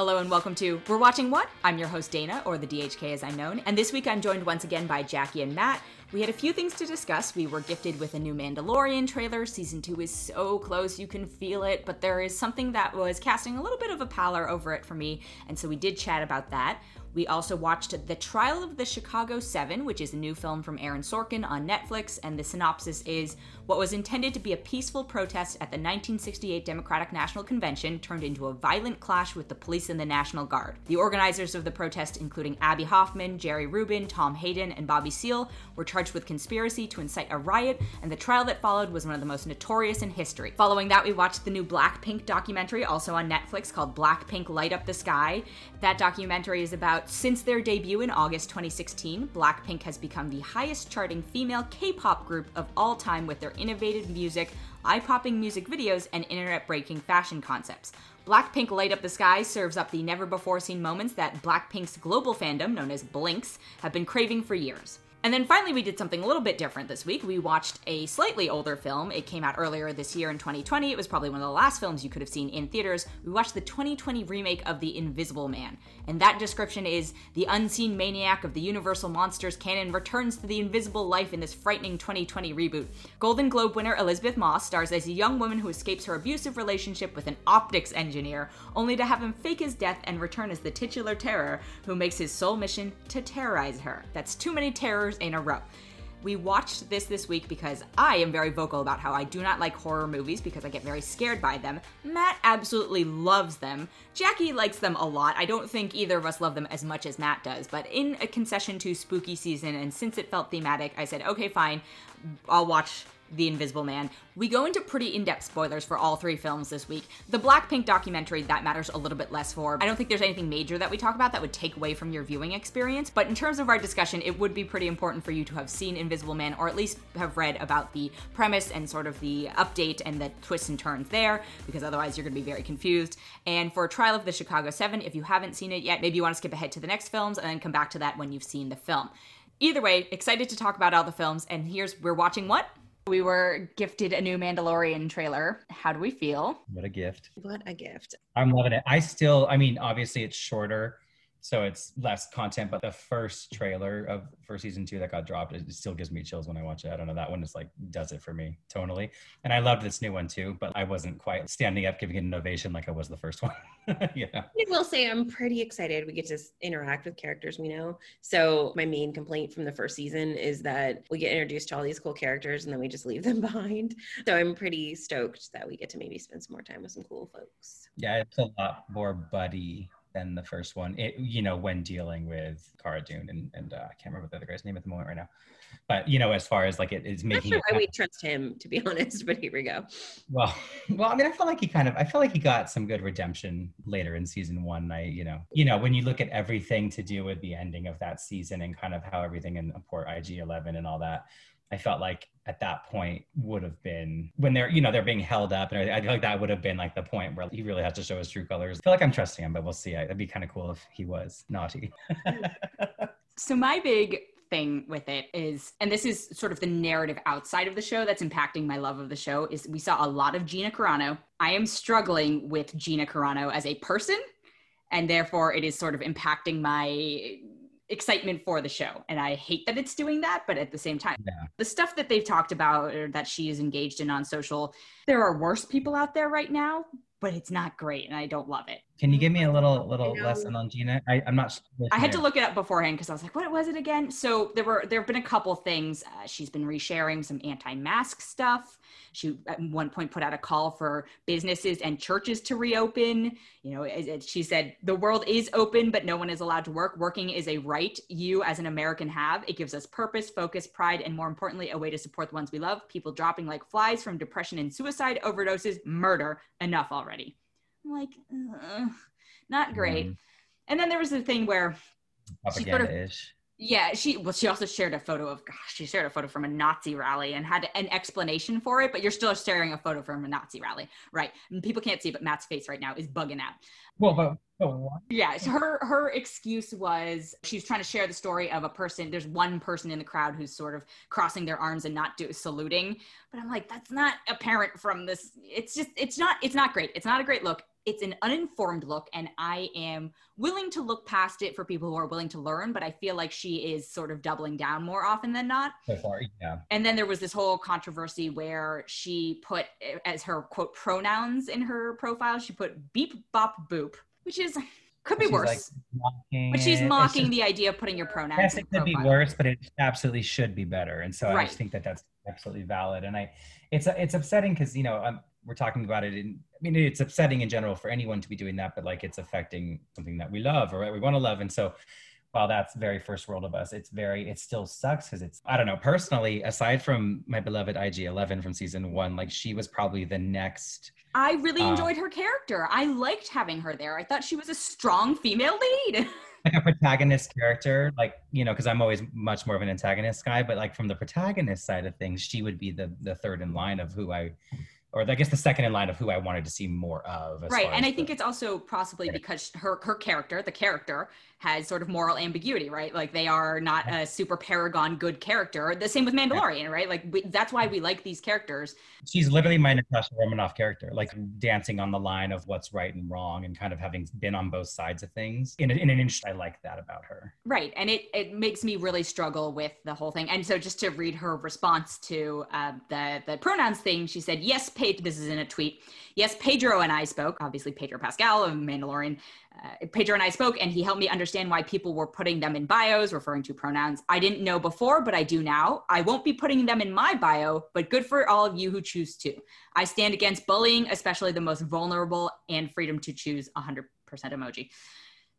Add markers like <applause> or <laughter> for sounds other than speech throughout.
Hello and welcome to We're Watching What? I'm your host Dana, or the DHK as I'm known, and this week I'm joined once again by Jackie and Matt. We had a few things to discuss. We were gifted with a new Mandalorian trailer. Season 2 is so close, you can feel it, but there is something that was casting a little bit of a pallor over it for me, and so we did chat about that. We also watched The Trial of the Chicago Seven, which is a new film from Aaron Sorkin on Netflix, and the synopsis is what was intended to be a peaceful protest at the 1968 Democratic National Convention turned into a violent clash with the police and the National Guard. The organizers of the protest, including Abbie Hoffman, Jerry Rubin, Tom Hayden, and Bobby Seale, were charged with conspiracy to incite a riot, and the trial that followed was one of the most notorious in history. Following that, we watched the new Blackpink documentary, also on Netflix, called Blackpink Light Up the Sky. That documentary is about since their debut in August 2016, Blackpink has become the highest charting female K pop group of all time with their innovative music, eye popping music videos, and internet breaking fashion concepts. Blackpink Light Up the Sky serves up the never before seen moments that Blackpink's global fandom, known as Blinks, have been craving for years. And then finally, we did something a little bit different this week. We watched a slightly older film. It came out earlier this year in 2020. It was probably one of the last films you could have seen in theaters. We watched the 2020 remake of The Invisible Man. And that description is the unseen maniac of the Universal Monsters canon returns to the invisible life in this frightening 2020 reboot. Golden Globe winner Elisabeth Moss stars as a young woman who escapes her abusive relationship with an optics engineer, only to have him fake his death and return as the titular terror who makes his sole mission to terrorize her. That's too many terrors in a row. We watched this this week because I am very vocal about how I do not like horror movies because I get very scared by them. Matt absolutely loves them. Jackie likes them a lot. I don't think either of us love them as much as Matt does, but in a concession to spooky season and since it felt thematic, I said, okay, fine, I'll watch the Invisible Man. We go into pretty in depth spoilers for all three films this week. The Blackpink documentary, that matters a little bit less for. I don't think there's anything major that we talk about that would take away from your viewing experience, but in terms of our discussion, it would be pretty important for you to have seen Invisible Man or at least have read about the premise and sort of the update and the twists and turns there, because otherwise you're going to be very confused. And for a Trial of the Chicago 7, if you haven't seen it yet, maybe you want to skip ahead to the next films and then come back to that when you've seen the film. Either way, excited to talk about all the films, and here's we're watching what? We were gifted a new Mandalorian trailer. How do we feel? What a gift. What a gift. I'm loving it. I still, I mean, obviously it's shorter so it's less content but the first trailer of for season two that got dropped it still gives me chills when i watch it. I don't know. That one just like does it for me tonally. And i loved this new one too but i wasn't quite standing up giving it an ovation like i was the first <laughs> one. Yeah. I will say i'm pretty excited we get to interact with characters we know. So my main complaint from the first season is that we get introduced to all these cool characters and then we just leave them <laughs> behind. So i'm pretty stoked that we get to maybe spend some more time with some cool folks. Yeah it's a lot more buddy than the first one. It, you know, when dealing with Cara Dune and, and uh, I can't remember the other guy's name at the moment right now. But you know, as far as like it is making. Not sure why we trust him, to be <laughs> honest. But here we go. Well, <laughs> well, I mean, I feel like he kind of, I feel like he got some good redemption later in season one. I, you know, you know, when you look at everything to do with the ending of that season and kind of how everything in Port IG Eleven and all that, I felt like at that point would have been when they're you know they're being held up and I feel like that would have been like the point where he really has to show his true colors. I feel like I'm trusting him, but we'll see. That'd be kind of cool if he was naughty. <laughs> so my big thing with it is and this is sort of the narrative outside of the show that's impacting my love of the show is we saw a lot of Gina Carano. I am struggling with Gina Carano as a person and therefore it is sort of impacting my excitement for the show. And I hate that it's doing that, but at the same time, yeah. the stuff that they've talked about or that she is engaged in on social, there are worse people out there right now, but it's not great and I don't love it. Can you give me a little little lesson on Gina? I, am not. I had to look it up beforehand because I was like, "What was it again?" So there were there have been a couple things. Uh, she's been resharing some anti-mask stuff. She at one point put out a call for businesses and churches to reopen. You know, it, it, she said the world is open, but no one is allowed to work. Working is a right you as an American have. It gives us purpose, focus, pride, and more importantly, a way to support the ones we love. People dropping like flies from depression and suicide, overdoses, murder. Enough already. I'm like, not great. Mm. And then there was the thing where she sort of, yeah, she well, she also shared a photo of gosh, she shared a photo from a Nazi rally and had an explanation for it, but you're still sharing a photo from a Nazi rally, right? And people can't see, but Matt's face right now is bugging out. Well, but yeah, so her her excuse was she's trying to share the story of a person. There's one person in the crowd who's sort of crossing their arms and not do, saluting. But I'm like, that's not apparent from this. It's just, it's not, it's not great. It's not a great look it's an uninformed look and I am willing to look past it for people who are willing to learn, but I feel like she is sort of doubling down more often than not. So far, yeah. And then there was this whole controversy where she put as her quote pronouns in her profile, she put beep bop boop, which is could be She's, worse. Like, but she's mocking just- the idea of putting your pronouns. Yes, it could be worse, but it absolutely should be better. And so I just think that that's absolutely valid. And I, it's it's upsetting because you know um we're talking about it. In, I mean, it's upsetting in general for anyone to be doing that, but like it's affecting something that we love or we want to love. And so while that's very first world of us, it's very it still sucks because it's I don't know personally. Aside from my beloved IG Eleven from season one, like she was probably the next. I really Uh, enjoyed her character. I liked having her there. I thought she was a strong female lead. <laughs> like a protagonist character like you know because i'm always much more of an antagonist guy but like from the protagonist side of things she would be the the third in line of who i or i guess the second in line of who i wanted to see more of as right and i think the- it's also possibly because her her character the character has sort of moral ambiguity right? Like they are not a super paragon good character. The same with mandalorian right? Like we, that's why we like these characters. She's literally my natasha romanoff character like dancing on the line of what's right and wrong and kind of having been on both sides of things in, a, in an interest i like that about her. Right and it it makes me really struggle with the whole thing. And so just to read her response to uh, the the pronouns thing she said yes Pedro this is in a tweet yes pedro and i spoke obviously pedro pascal of mandalorian uh, Pedro and I spoke, and he helped me understand why people were putting them in bios, referring to pronouns. I didn't know before, but I do now. I won't be putting them in my bio, but good for all of you who choose to. I stand against bullying, especially the most vulnerable, and freedom to choose 100% emoji.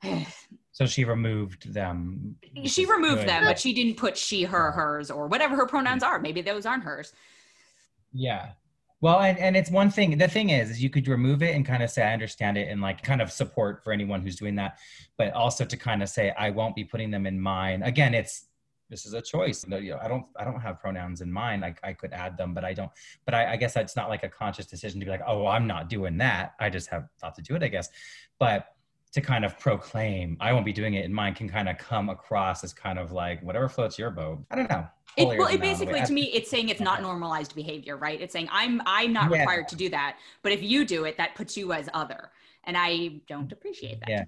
<sighs> so she removed them she removed good, them, but she didn't put she, her, hers, or whatever her pronouns are. Maybe those aren't hers. Yeah. Well, and, and it's one thing. The thing is, is you could remove it and kind of say, I understand it and like kind of support for anyone who's doing that, but also to kind of say, I won't be putting them in mine. Again, it's, this is a choice. You know, I don't, I don't have pronouns in mine. I, I could add them, but I don't, but I, I guess that's not like a conscious decision to be like, oh, I'm not doing that. I just have thought to do it, I guess. But to kind of proclaim, I won't be doing it in mine can kind of come across as kind of like whatever floats your boat. I don't know. It, well, it basically to me, it's saying it's not normalized behavior, right? It's saying I'm I'm not Yeah. required to do that, but if you do it, that puts you as other, and I don't appreciate that. Yeah.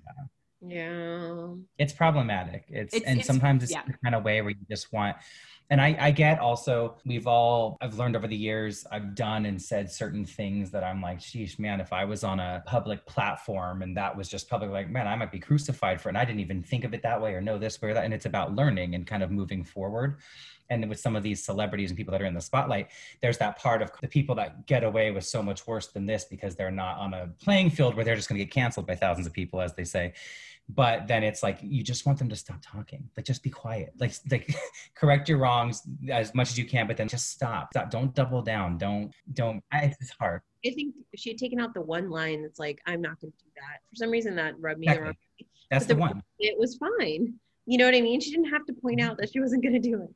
Yeah. it's problematic it's, It's- and it's- sometimes it's yeah. the kind of way where you just want and I, I get also we've all i've learned over the years i've done and said certain things that i'm like sheesh man if i was on a public platform and that was just public like man i might be crucified for it. And i didn't even think of it that way or know this way or that and it's about learning and kind of moving forward. And with some of these celebrities and people that are in the spotlight there's that part of the people that get away with so much worse than this because they're not on a playing field where they're just going to get canceled by thousands of people as they say but then it's like you just want them to stop talking like just be quiet like <laughs> like correct your wrongs as much as you can but then just stop stop don't double down don't don't I- it's hard I think she had taken out the one line that's like, I'm not going to do that. For some reason, that rubbed me the Exactly. wrong way. that's But the the- one It was fine. You know what I mean? She didn't have to point mm-hmm. out that she wasn't going to do it.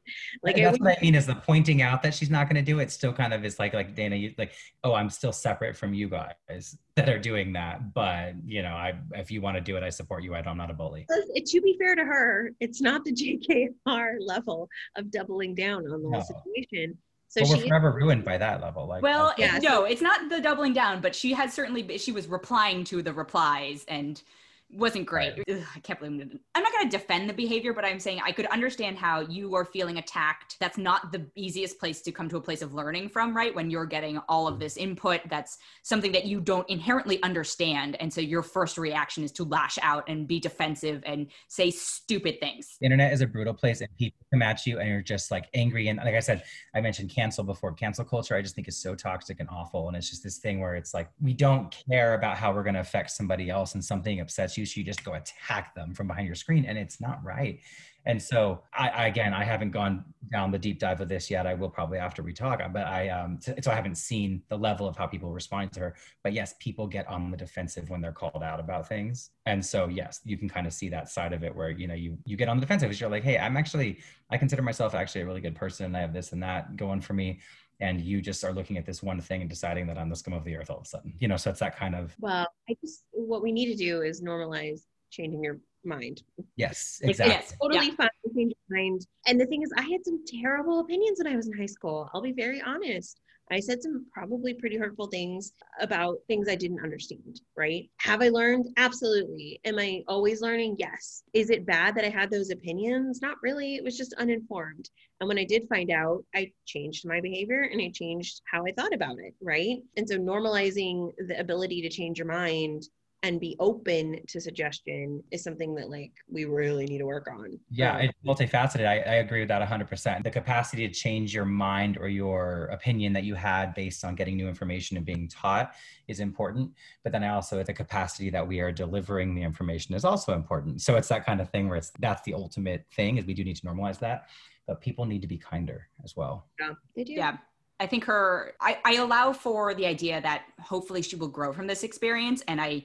Like, And I that's would- what I mean is the pointing out that she's not going to do it still kind of is like like Dana you like oh I'm still separate from you guys that are doing that but you know I if you want to do it I support you I don't, I'm not a bully it, to be fair to her, it's not the <laughs> JKR level of doubling down on the No. whole situation. So but she we're forever ruined by that level like Well, Yeah, no, it's not the doubling down, but she has certainly she was replying to the replies and wasn't great. Ugh, I can't believe I'm, I'm not going to defend the behavior, but I'm saying I could understand how you are feeling attacked. That's not the easiest place to come to a place of learning from, right? When you're getting all of mm-hmm. this input, that's something that you don't inherently understand, and so your first reaction is to lash out and be defensive and say stupid things. the internet is a brutal place and people come at you and you're just like angry and like i said i mentioned cancel before cancel culture i just think is so toxic and awful and it's just this thing where it's like we don't care about how we're going to affect somebody else and something upsets you so you just go attack them from behind your screen and it's not right. And so I, I again i haven't gone down the deep dive of this yet. I will probably after we talk but i um so, so i haven't seen the level of how people respond to her. But yes people get on the defensive when they're called out about things. And so yes you can kind of see that side of it where you know you you get on the defensive you're like hey i'm actually i consider myself actually a really good person. And i have this and that going for me and you just are looking at this one thing and deciding that i'm the scum of the earth all of a sudden you know so it's that kind of well, I just, what we need to do is normalize changing your mind. yes Like, exactly It's totally fine to change your mind. And the thing is, I had some terrible opinions when I was in high school. I'll be very honest. I said some probably pretty hurtful things about things I didn't understand, right? Have I learned? Absolutely. Am I always learning? Yes. Is it bad that I had those opinions? Not really. It was just uninformed. And when I did find out, I changed my behavior and I changed how I thought about it, right? And so normalizing the ability to change your mind and be open to suggestion is something that like we really need to work on. Yeah, Um, it's multifaceted. I, I agree with that 100%. The capacity to change your mind or your opinion that you had based on getting new information and being taught is important. But then I also, the capacity that we are delivering the information is also important. So it's that kind of thing where it's that's the ultimate thing is we do need to normalize that. But people need to be kinder as well. yeah, they do. Yeah. I think her, I, I allow for the idea that hopefully she will grow from this experience. And I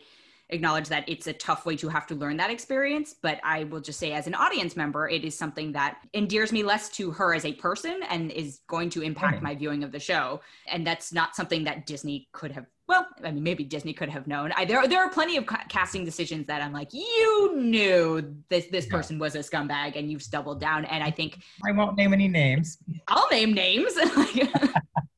acknowledge that it's a tough way to have to learn that experience. But I will just say, as an audience member, it is something that endears me less to her as a person and is going to impact Right. my viewing of the show. And that's not something that Disney could have. Well, I mean, maybe Disney could have known. I, there, there are plenty of ca- casting decisions that I'm like, you knew this this Yeah. person was a scumbag, and you've doubled down. And I think I won't name any names. I'll name names. <laughs>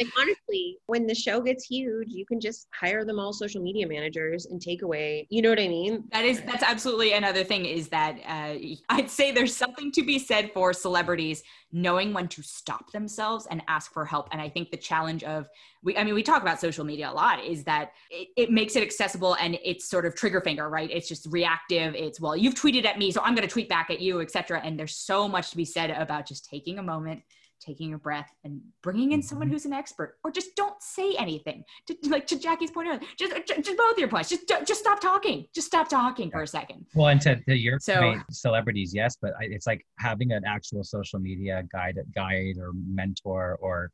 Like honestly, when the show gets huge, you can just hire them all social media managers and take away. You know what I mean? That is that's absolutely another thing is that uh, <laughs> I'd say there's something to be said for celebrities knowing when to stop themselves and ask for help. And I think the challenge of we I mean we talk about social media a lot is that it, it makes it accessible and it's sort of trigger finger, right? It's just reactive. It's well, you've tweeted at me, so I'm going to tweet back at you, etc. And there's so much to be said about just taking a moment taking a breath and bringing in someone mm-hmm. who's an expert or just don't say anything. To, like to jackie's point earlier just, uh, just, just both your points just just stop talking just stop talking for a second. Well, and to, to your So- point, celebrities, yes, but I, it's like having an actual social media guide, guide or mentor or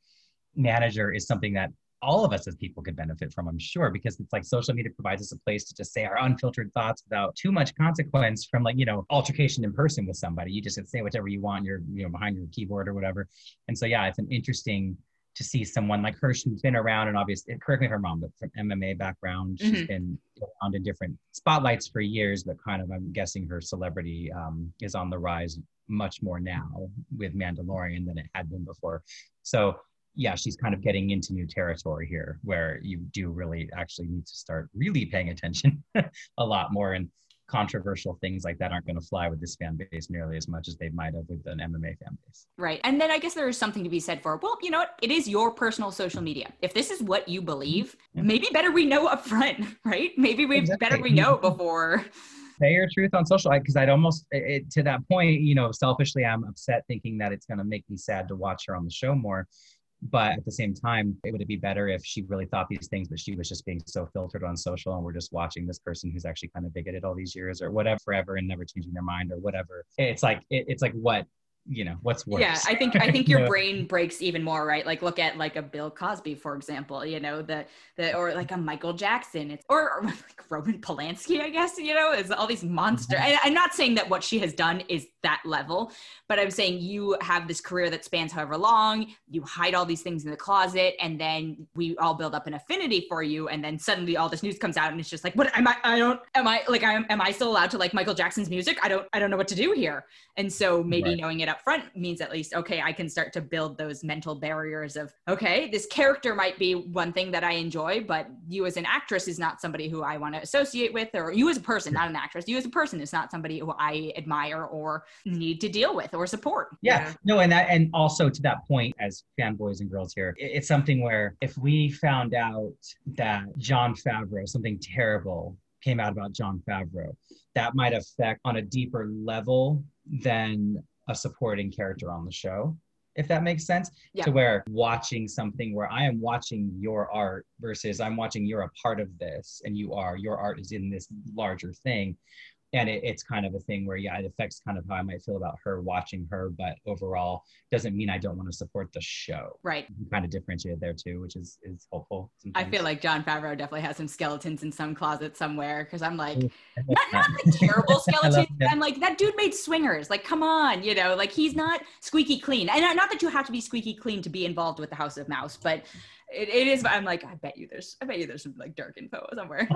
manager is something that all of us as people could benefit from, I'm sure, because it's like social media provides us a place to just say our unfiltered thoughts without too much consequence from like, you know, altercation in person with somebody. You just say whatever you want, you're, you know, behind your keyboard or whatever. And so, yeah, it's an interesting to see someone like her who's been around and obviously, correct me if I'm wrong, but from MMA background, she's Mhm. been around in different spotlights for years, but kind of, I'm guessing her celebrity um, is on the rise much more now with Mandalorian than it had been before. So, yeah, she's kind of getting into new territory here where you do really actually need to start really paying attention <laughs> a lot more. And controversial things like that aren't going to fly with this fan base nearly as much as they might have with an MMA fan base. right and then i guess there is something to be said for well you know what it is your personal social media if this is what you believe mm-hmm. Yeah. maybe better we know up front <laughs> right maybe we Exactly. better we know before <laughs> say your truth on social because i'd almost it, it- to that point you know selfishly i'm upset thinking that it's going to make me sad to watch her on the show more but at the same time it would be better if she really thought these things but she was just being so filtered on social and we're just watching this person who's actually kind of bigoted all these years or whatever forever and never changing their mind or whatever. It's like it, it's like what you know what's worse Yeah, I think I <laughs> think your brain breaks even more, right? Like look at like a Bill Cosby, for example, you know, the the or like a Michael Jackson, it's or, or <laughs> like Roman Polanski, I guess, you know, is all these monster. Mm-hmm. I'm not saying that what she has done is that level, but I'm saying you have this career that spans however long, you hide all these things in the closet, and then we all build up an affinity for you, and then suddenly all this news comes out, and it's just like, what am I? I don't am I like I am am I still allowed to like Michael Jackson's music? I don't I don't know what to do here. And so maybe Right. knowing it up front means at least, okay, I can start to build those mental barriers of, okay, this character might be one thing that I enjoy, but you as an actress is not somebody who I want to associate with, or you as a person, not an actress, you as a person is not somebody who I admire or need to deal with or support. yeah, no and that and also to that point as fanboys and girls here it- it's something where if we found out that Jon Favreau something terrible came out about Jon Favreau that might affect on a deeper level than a supporting character on the show if that makes sense Yeah. to where watching something where i am watching your art versus i'm watching you're a part of this and you are your art is in this larger thing and it, it's kind of a thing where yeah it affects kind of how i might feel about her watching her but overall doesn't mean i don't want to support the show Right. You kind of differentiate there too which is is helpful I feel like Jon Favreau definitely has some skeletons in some closet somewhere because I'm like, not, not the terrible <laughs> skeletons. I'm like, that dude made swingers. Like, come on, you know, like he's not squeaky clean. And uh, not that you have to be squeaky clean to be involved with the House of Mouse, but it, it is. I'm like, I bet you there's, I bet you there's some like dark info somewhere.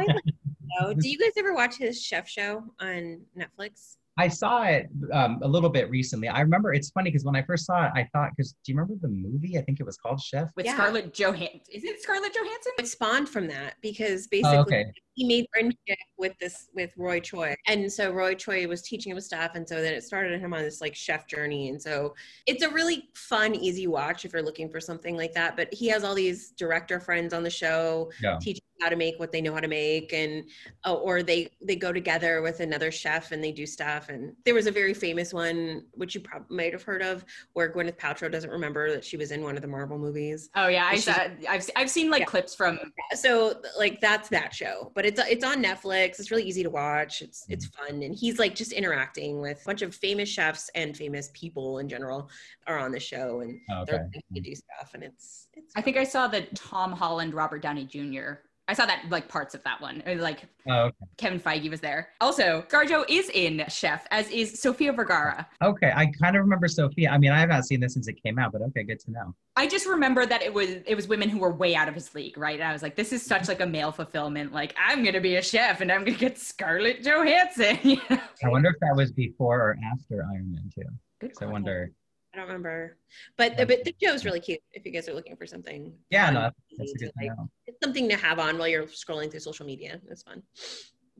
Oh, do you guys ever watch his chef show on Netflix? I saw it um, a little bit recently. I remember it's funny because when I first saw it, I thought because do you remember the movie? I think it was called Chef. with Yeah. Scarlett Johansson. Is it Scarlett Johansson? It spawned from that because basically Oh, okay. He made friendship with this with Roy Choi, and so Roy Choi was teaching him stuff, and so then it started him on this like chef journey, and so it's a really fun, easy watch if you're looking for something like that. But he has all these director friends on the show Yeah. teaching how to make what they know how to make, and uh, or they they go together with another chef and they do stuff. And there was a very famous one which you probably might have heard of, where Gwyneth Paltrow doesn't remember that she was in one of the Marvel movies. Oh yeah, I saw, I've I've seen like Yeah. clips from. so like that's that show but it's it's on netflix it's really easy to watch it's it's mm-hmm. fun and he's like just interacting with a bunch of famous chefs and famous people in general are on the show and Oh, they're okay. learning to do stuff and it's it's I think I saw the Tom Holland, Robert Downey Jr. I saw that like parts of that one. Like Oh, okay. Kevin Feige was there. Also, ScarJo is in Chef, as is Sofia Vergara. Okay, I kind of remember Sofia. I mean, I have not seen this since it came out, but okay, good to know. I just remember that it was it was women who were way out of his league, right? And I was like, this is such like a male fulfillment. Like I'm gonna be a chef and I'm gonna get Scarlett Johansson. <laughs> I wonder if that was before or after Iron Man 2. Good I wonder. I don't remember but the, but the show's really cute if you guys are looking for something Yeah, no, that's, easy to, good to like, it's something to have on while you're scrolling through social media it's fun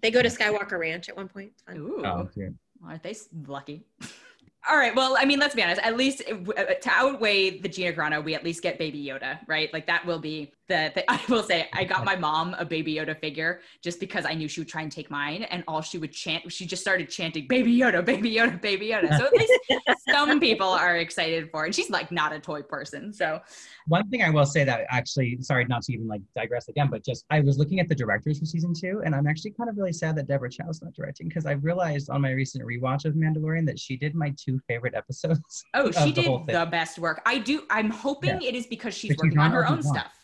they go to skywalker ranch at one point it's fun. Ooh, Oh, cute. aren't they lucky? <laughs> All right. Well, I mean, let's be honest. At least uh, to outweigh the Gina Carano, we at least get Baby Yoda, right? Like that will be the, the. <laughs> I will say, I got my mom a Baby Yoda figure just because I knew she would try and take mine, and all she would chant, she just started chanting Baby Yoda, Baby Yoda, Baby Yoda. So at least <laughs> some people are excited for it. And she's like not a toy person, so One thing I will say that actually, sorry not to even like digress again, but just I was looking at the directors for season two, and I'm actually kind of really sad that Deborah Chow's not directing because I realized on my recent rewatch of Mandalorian that she did my two favorite episodes. oh, <laughs> she did the best work. I do. I'm hoping it is because she's But working on her own stuff.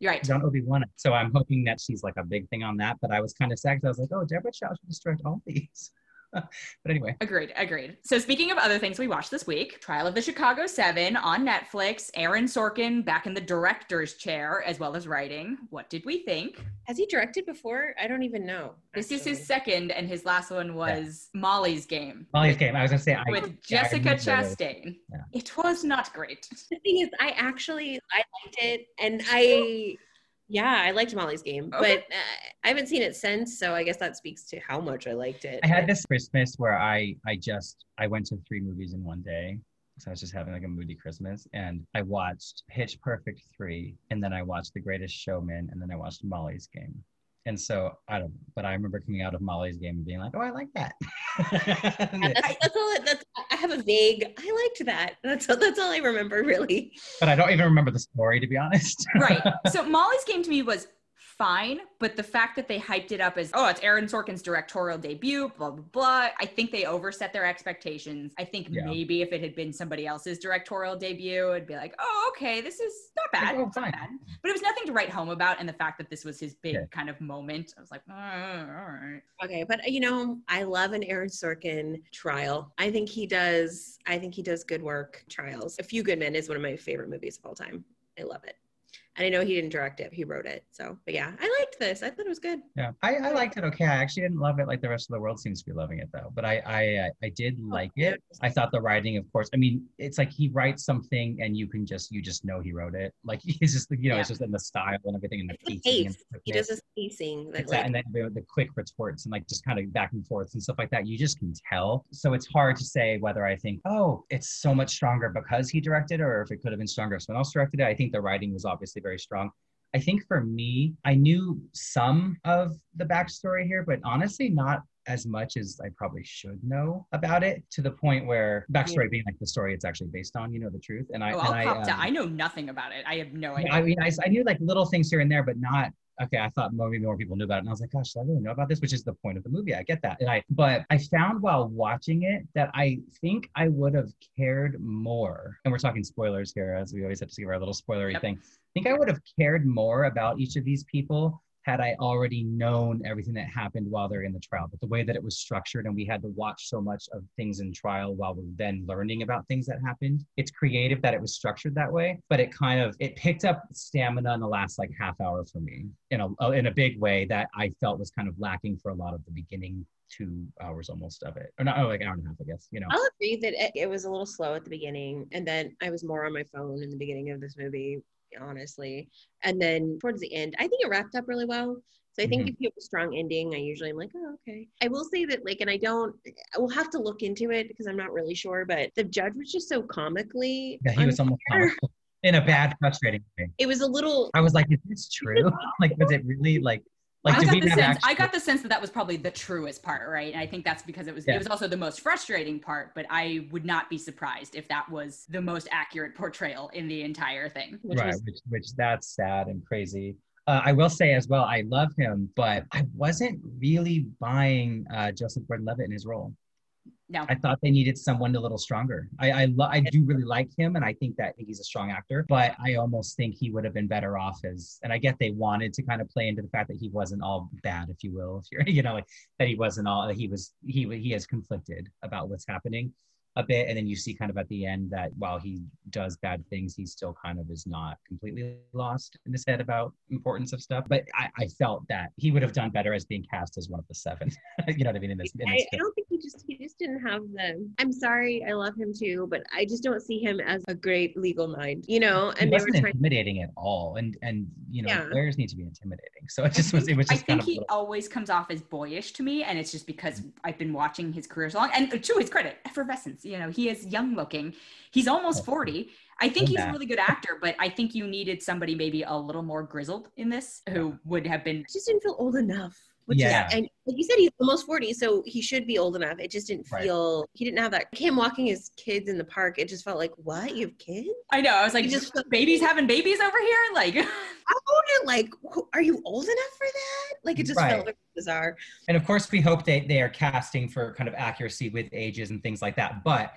You're right. On Obi Wan, so I'm hoping that she's like a big thing on that. But I was kind of sad because I was like, oh, Deborah Chow should direct all these. <laughs> but anyway, Agreed, agreed. So speaking of other things we watched this week, Trial of the Chicago Seven on Netflix, Aaron Sorkin back in the director's chair as well as writing. What did we think? has he directed before i don't even know This is his second, and his last one was Molly's Game Molly's game. I was gonna say I, with yeah, Jessica remember. Chastain. Yeah. It was not great. the thing is i actually i liked it and i yeah i liked molly's game Okay. but uh, i haven't seen it since so i guess that speaks to how much i liked it I had this Christmas where I I just I went to three movies in one day. So I was just having like a moody Christmas, and I watched Pitch Perfect three, and then I watched The Greatest Showman, and then I watched Molly's Game. And so I don't, but I remember coming out of Molly's Game and being like, "Oh, I like that." <laughs> Yeah, that's, that's all it- that's i have a vague i liked that that's all, that's all i remember really but I don't even remember the story to be honest. Right. <laughs> So Molly's Game to me was fine, but the fact that they hyped it up as, oh, it's Aaron Sorkin's directorial debut, blah, blah, blah. I think they overset their expectations. I think Yeah. maybe if it had been somebody else's directorial debut, it'd be like, oh, okay, this is not bad. Like, oh, it's not bad. But it was nothing to write home about. And the fact that this was his big Yeah. kind of moment, I was like, "Uh, all right. okay but you know i love an aaron sorkin trial i think he does i think he does good work trials a few good men is one of my favorite movies of all time i love it and i know he didn't direct it he wrote it so but yeah i liked this i thought it was good Yeah, I, I liked it. Okay, I actually didn't love it like the rest of the world seems to be loving it though. But I I I did oh, like it. I thought the writing, of course. I mean, it's like he writes something and you can just you just know he wrote it. Like <laughs> he's just you know it's just in the style and everything and the It's the pacing. and pace. he does this pacing that, like and then the, the quick retorts and like just kind of back and forths and stuff like that. You just can tell. So it's hard to say whether I think, oh, it's so much stronger because he directed, or if it could have been stronger if someone else directed it. I think the writing was obviously very strong. I think for me, I knew some of the backstory here, but honestly, not as much as I probably should know about it to the point where backstory being like the story it's actually based on, you know, the truth. And I, Oh, and I, um, I know nothing about it. I have no idea. I mean, I, I knew like little things here and there, but not. Okay, I thought maybe more people knew about it, and I was like, "Gosh, do I really know about this?" Which is the point of the movie. I get that, and I, but I found while watching it that I think I would have cared more. And we're talking spoilers here, as we always have to give our little spoilery Yep. thing. I think I would have cared more about each of these people had I already known everything that happened while they're in the trial. But the way that it was structured, and we had to watch so much of things in trial while we're then learning about things that happened. It's creative that it was structured that way, but it kind of it picked up stamina in the last like half hour for me in a uh, in a big way that I felt was kind of lacking for a lot of the beginning two hours almost of it, or not, oh, like an hour and a half, I guess. You know, I'll agree that it, it was a little slow at the beginning, and then I was more on my phone in the beginning of this movie, honestly. And then towards the end, I think it wrapped up really well. So I think Mhm. if you have a strong ending, I usually am like, oh, okay. I will say that, like, and I don't, I will have to look into it because I'm not really sure, but the judge was just so comically. yeah, he was almost unfair. comical in a bad, frustrating way. It was a little. I was like, is this true? <laughs> like, was it really like? Like, I got the sense actually- I got the sense that that was probably the truest part, right? And I think that's because it was Yeah. it was also the most frustrating part, but I would not be surprised if that was the most accurate portrayal in the entire thing. Which right, was, which, which that's sad and crazy. Uh, I will say as well, I love him, but I wasn't really buying uh, Joseph Gordon-Levitt in his role. No. I thought they needed someone a little stronger. I I, lo- I do really like him, and I think that he's a strong actor. But I almost think he would have been better off as. And I get they wanted to kind of play into the fact that he wasn't all bad, if you will, if you're <laughs> you know like that he wasn't all he was he he is conflicted about what's happening a bit, and then you see kind of at the end that while he does bad things, he still kind of is not completely lost in his head about importance of stuff. But I, I felt that he would have done better as being cast as one of the seven. <laughs> you know what I mean? In this, in I, this I don't think he just he just didn't have the. I'm sorry, I love him too, but I just don't see him as a great legal mind, you know. he And they were wasn't trying. intimidating at all and and you know Yeah. lawyers need to be intimidating so it just was it was I just kind think of he always comes off as boyish to me, and it's just because mm-hmm. I've been watching his career so long. And to his credit, effervescence. You know, he is young looking. He's almost forty. I think he's a really good actor, but I think you needed somebody maybe a little more grizzled in this, who would have been. I just didn't feel old enough. Which Yeah. is, and like you said, he's almost 40, so he should be old enough. It just didn't Right. feel, he didn't have that. Him walking his kids in the park, it just felt like, what? You have kids? I know. I was like, He just babies having babies over here, like. <laughs> I wonder, like, are you old enough for that? Like, it just Right. felt like bizarre. and of course we hope they they are casting for kind of accuracy with ages and things like that but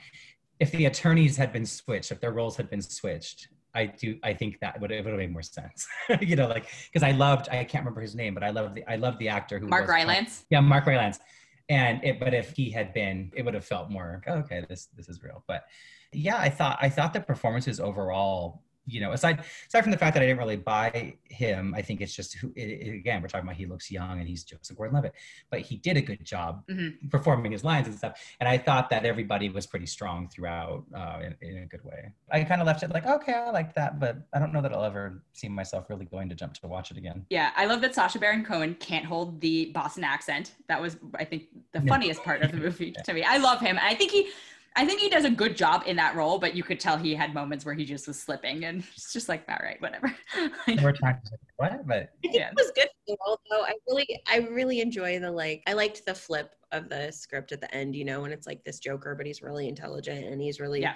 if the attorneys had been switched if their roles had been switched I do. I think that would it would have made more sense. <laughs> you know, like because I loved. I can't remember his name, but I loved the. I loved the actor who. Mark was- Rylance. Yeah, Mark Rylance. And it, but if he had been, it would have felt more oh, okay. This this is real. But yeah, I thought I thought the performances overall, you know, aside aside from the fact that I didn't really buy him, I think it's just who it, it- again we're talking about. He looks young and he's Joseph Gordon-Levitt, but he did a good job Mhm. performing his lines and stuff. And I thought that everybody was pretty strong throughout uh, in, in a good way. I kind of left it like okay, I liked that, but I don't know that I'll ever see myself really going to jump to watch it again. Yeah, I love that Sacha Baron Cohen can't hold the Boston accent. That was, I think, the funniest part of the movie <laughs> to me. I love him. I think he, I think he does a good job in that role, but you could tell he had moments where he just was slipping, and <laughs> it's just like, all right, whatever. <laughs> There were times like, what, but I think Yeah. it was good for the role, though. I really, I really enjoy the like. I liked the flip of the script at the end. You know, when it's like this Joker, but he's really intelligent and he's really, Yeah.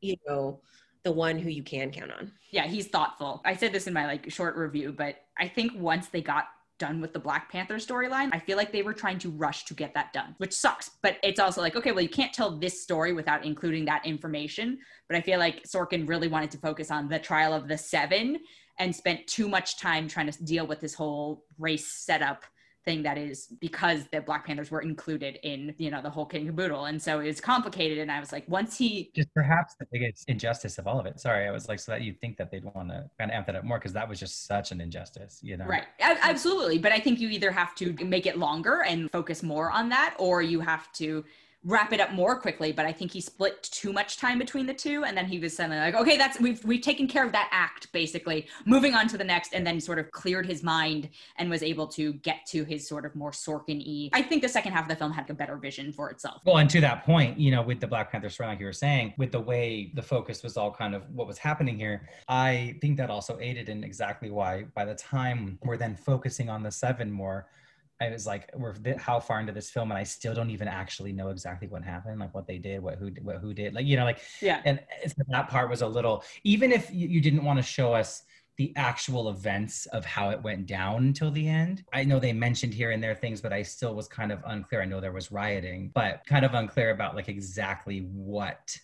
you know, the one who you can count on. yeah, he's thoughtful. I said this in my like short review, but I think once they got done with the Black Panther storyline, I feel like they were trying to rush to get that done, which sucks. But it's also like, okay, well, you can't tell this story without including that information. But I feel like Sorkin really wanted to focus on the trial of the seven and spent too much time trying to deal with this whole race setup thing that is because the Black Panthers were included in, you know, the whole kit and caboodle. And so it was complicated. And I was like, once he just perhaps the biggest injustice of all of it. Sorry, I was like, so that you'd think that they'd want to kind of amp that up more because that was just such an injustice, you know? Right. Absolutely. But I think you either have to make it longer and focus more on that, or you have to wrap it up more quickly. But I think he split too much time between the two. And then he was suddenly like, okay, that's, we've, we've taken care of that act, basically, moving on to the next, and then sort of cleared his mind and was able to get to his sort of more Sorkin y. I think the second half of the film had a better vision for itself. Well, and to that point, you know, with the Black Panther story, like you were saying, with the way the focus was all kind of what was happening here, I think that also aided in exactly why by the time we're then focusing on the seven more, I was like, we're th- how far into this film, and I still don't even actually know exactly what happened, like what they did, what who what who did, like you know, like Yeah. and it's, that part was a little even if you, you didn't want to show us the actual events of how it went down until the end i know they mentioned here and there things but i still was kind of unclear i know there was rioting but kind of unclear about like exactly what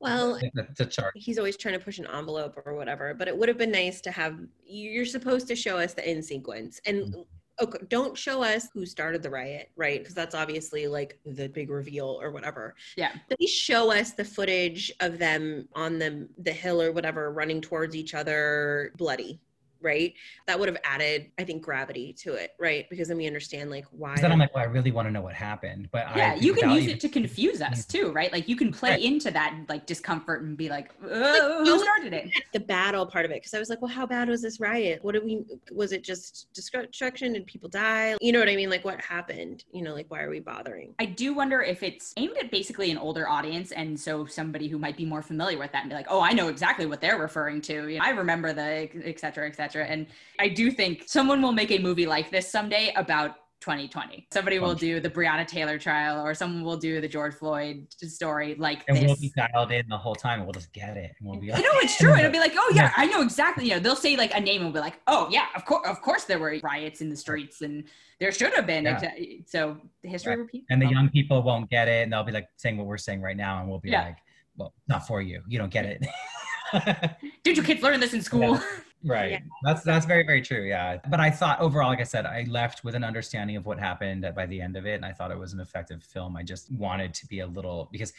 Well, the, the chart he's always trying to push an envelope or whatever, but it would have been nice to have. You're supposed to show us the in sequence and. Mm. Okay, don't show us who started the riot, right? Because that's obviously like the big reveal or whatever. Yeah. They show us the footage of them on the the hill or whatever, running towards each other, bloody. Right? That would have added, I think, gravity to it, right? Because then we understand like why. Then I'm like, well, I really want to know what happened. But yeah, I, you can use even, it to confuse us too, right? Like you can play Right. into that like discomfort and be like, oh, who started it? the battle part of it because I was like, well, how bad was this riot? What did we? Was it just destruction? Did people die? You know what I mean? Like what happened? You know, like why are we bothering? I do wonder if it's aimed at basically an older audience, and so somebody who might be more familiar with that and be like, "Oh, I know exactly what they're referring to. You know, I remember the et cetera, et cetera." And I do think someone will make a movie like this someday about 2020. Somebody will do the Breonna Taylor trial, or someone will do the George Floyd story like and this. we'll be dialed in the whole time and we'll just get it. And we'll be I like, know it's true. It'll be like, oh yeah, I know exactly. You know, they'll say like a name and we'll be like, oh yeah, of course, of course, there were riots in the streets and there should have been. Yeah. So history Right. repeats. and the young people won't get it and they'll be like saying what we're saying right now and we'll be Yeah. like well not for you you don't get it <laughs> <laughs> Did your kids learn this in school? <laughs> right Yeah. that's that's very very true yeah but i thought overall like i said i left with an understanding of what happened by the end of it and i thought it was an effective film i just wanted to be a little because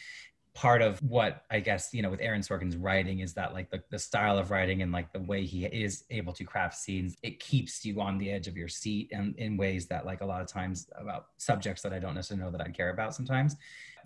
part of what i guess you know with aaron sorkin's writing is that like the, the style of writing and like the way he is able to craft scenes it keeps you on the edge of your seat and in ways that like a lot of times about subjects that i don't necessarily know that i care about sometimes.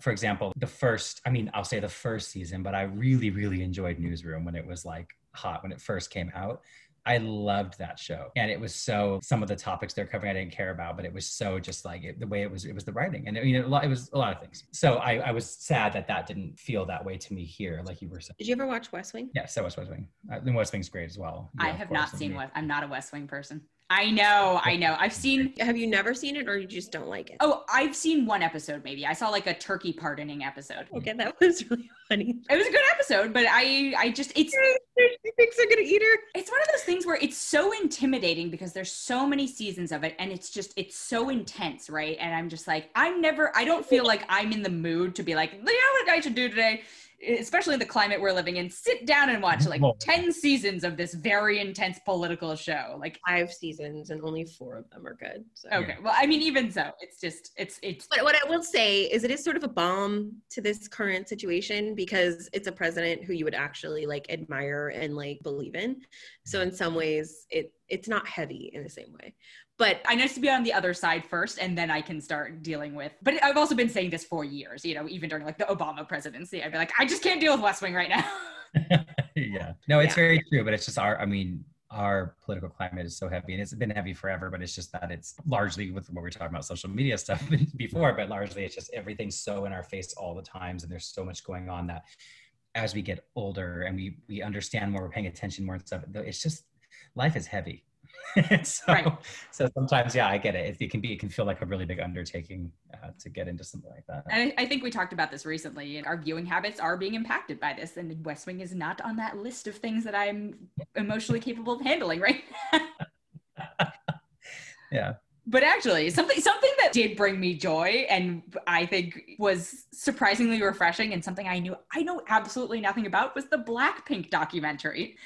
For example the first i mean i'll say the first season but i really really enjoyed newsroom when it was like hot when it first came out I loved that show. And it was so some of the topics they're covering I didn't care about, but it was so just like it, the way it was, it was the writing. And it, you know, lot, it was a lot of things. So I, I was sad that that didn't feel that way to me here, like you were saying. Did you ever watch West Wing? Yeah, so was West Wing. Uh, the West Wing's great as well. I Yeah, of have not seen West. I'm not a West Wing person. I know, I know. I've <laughs> seen. Have you never seen it, or you just don't like it? Oh, I've seen one episode. Maybe I saw like a turkey pardoning episode. okay, that was <laughs> really funny. It was a good episode, but I, I just it's She thinks they're gonna eat her. it's one of those things where it's so intimidating because there's so many seasons of it and it's just it's so intense right and i'm just like i'm never i don't feel like i'm in the mood to be like you know what i should do today especially the climate we're living in sit down and watch like 10 seasons of this very intense political show like Five seasons, and only four of them are good. So. okay well i mean even so it's just it's it's But what I will say is it is sort of a balm to this current situation because it's a president who you would actually like admire and like believe in. So in some ways it it's not heavy in the same way. But I need to be on the other side first, and then I can start dealing with. But I've also been saying this for years, you know, even during like the Obama presidency. I'd be like, I just can't deal with West Wing right now. <laughs> <laughs> yeah. No, it's Yeah. very true, but it's just our, I mean, our political climate is so heavy and it's been heavy forever, but it's just that it's largely with what we we're talking about social media <laughs> stuff before, but largely it's just everything's so in our face all the times and there's so much going on that as we get older and we we understand more, we're paying attention more and stuff, it's just life is heavy. <laughs> so, Right. so sometimes, yeah, I get it. it. It can be, it can feel like a really big undertaking uh, to get into something like that. And I, I think we talked about this recently. and Our viewing habits are being impacted by this, and West Wing is not on that list of things that I'm emotionally capable of handling, right? <laughs> Yeah. But actually, something something that did bring me joy, and I think was surprisingly refreshing, and something I knew I know absolutely nothing about was the Blackpink documentary.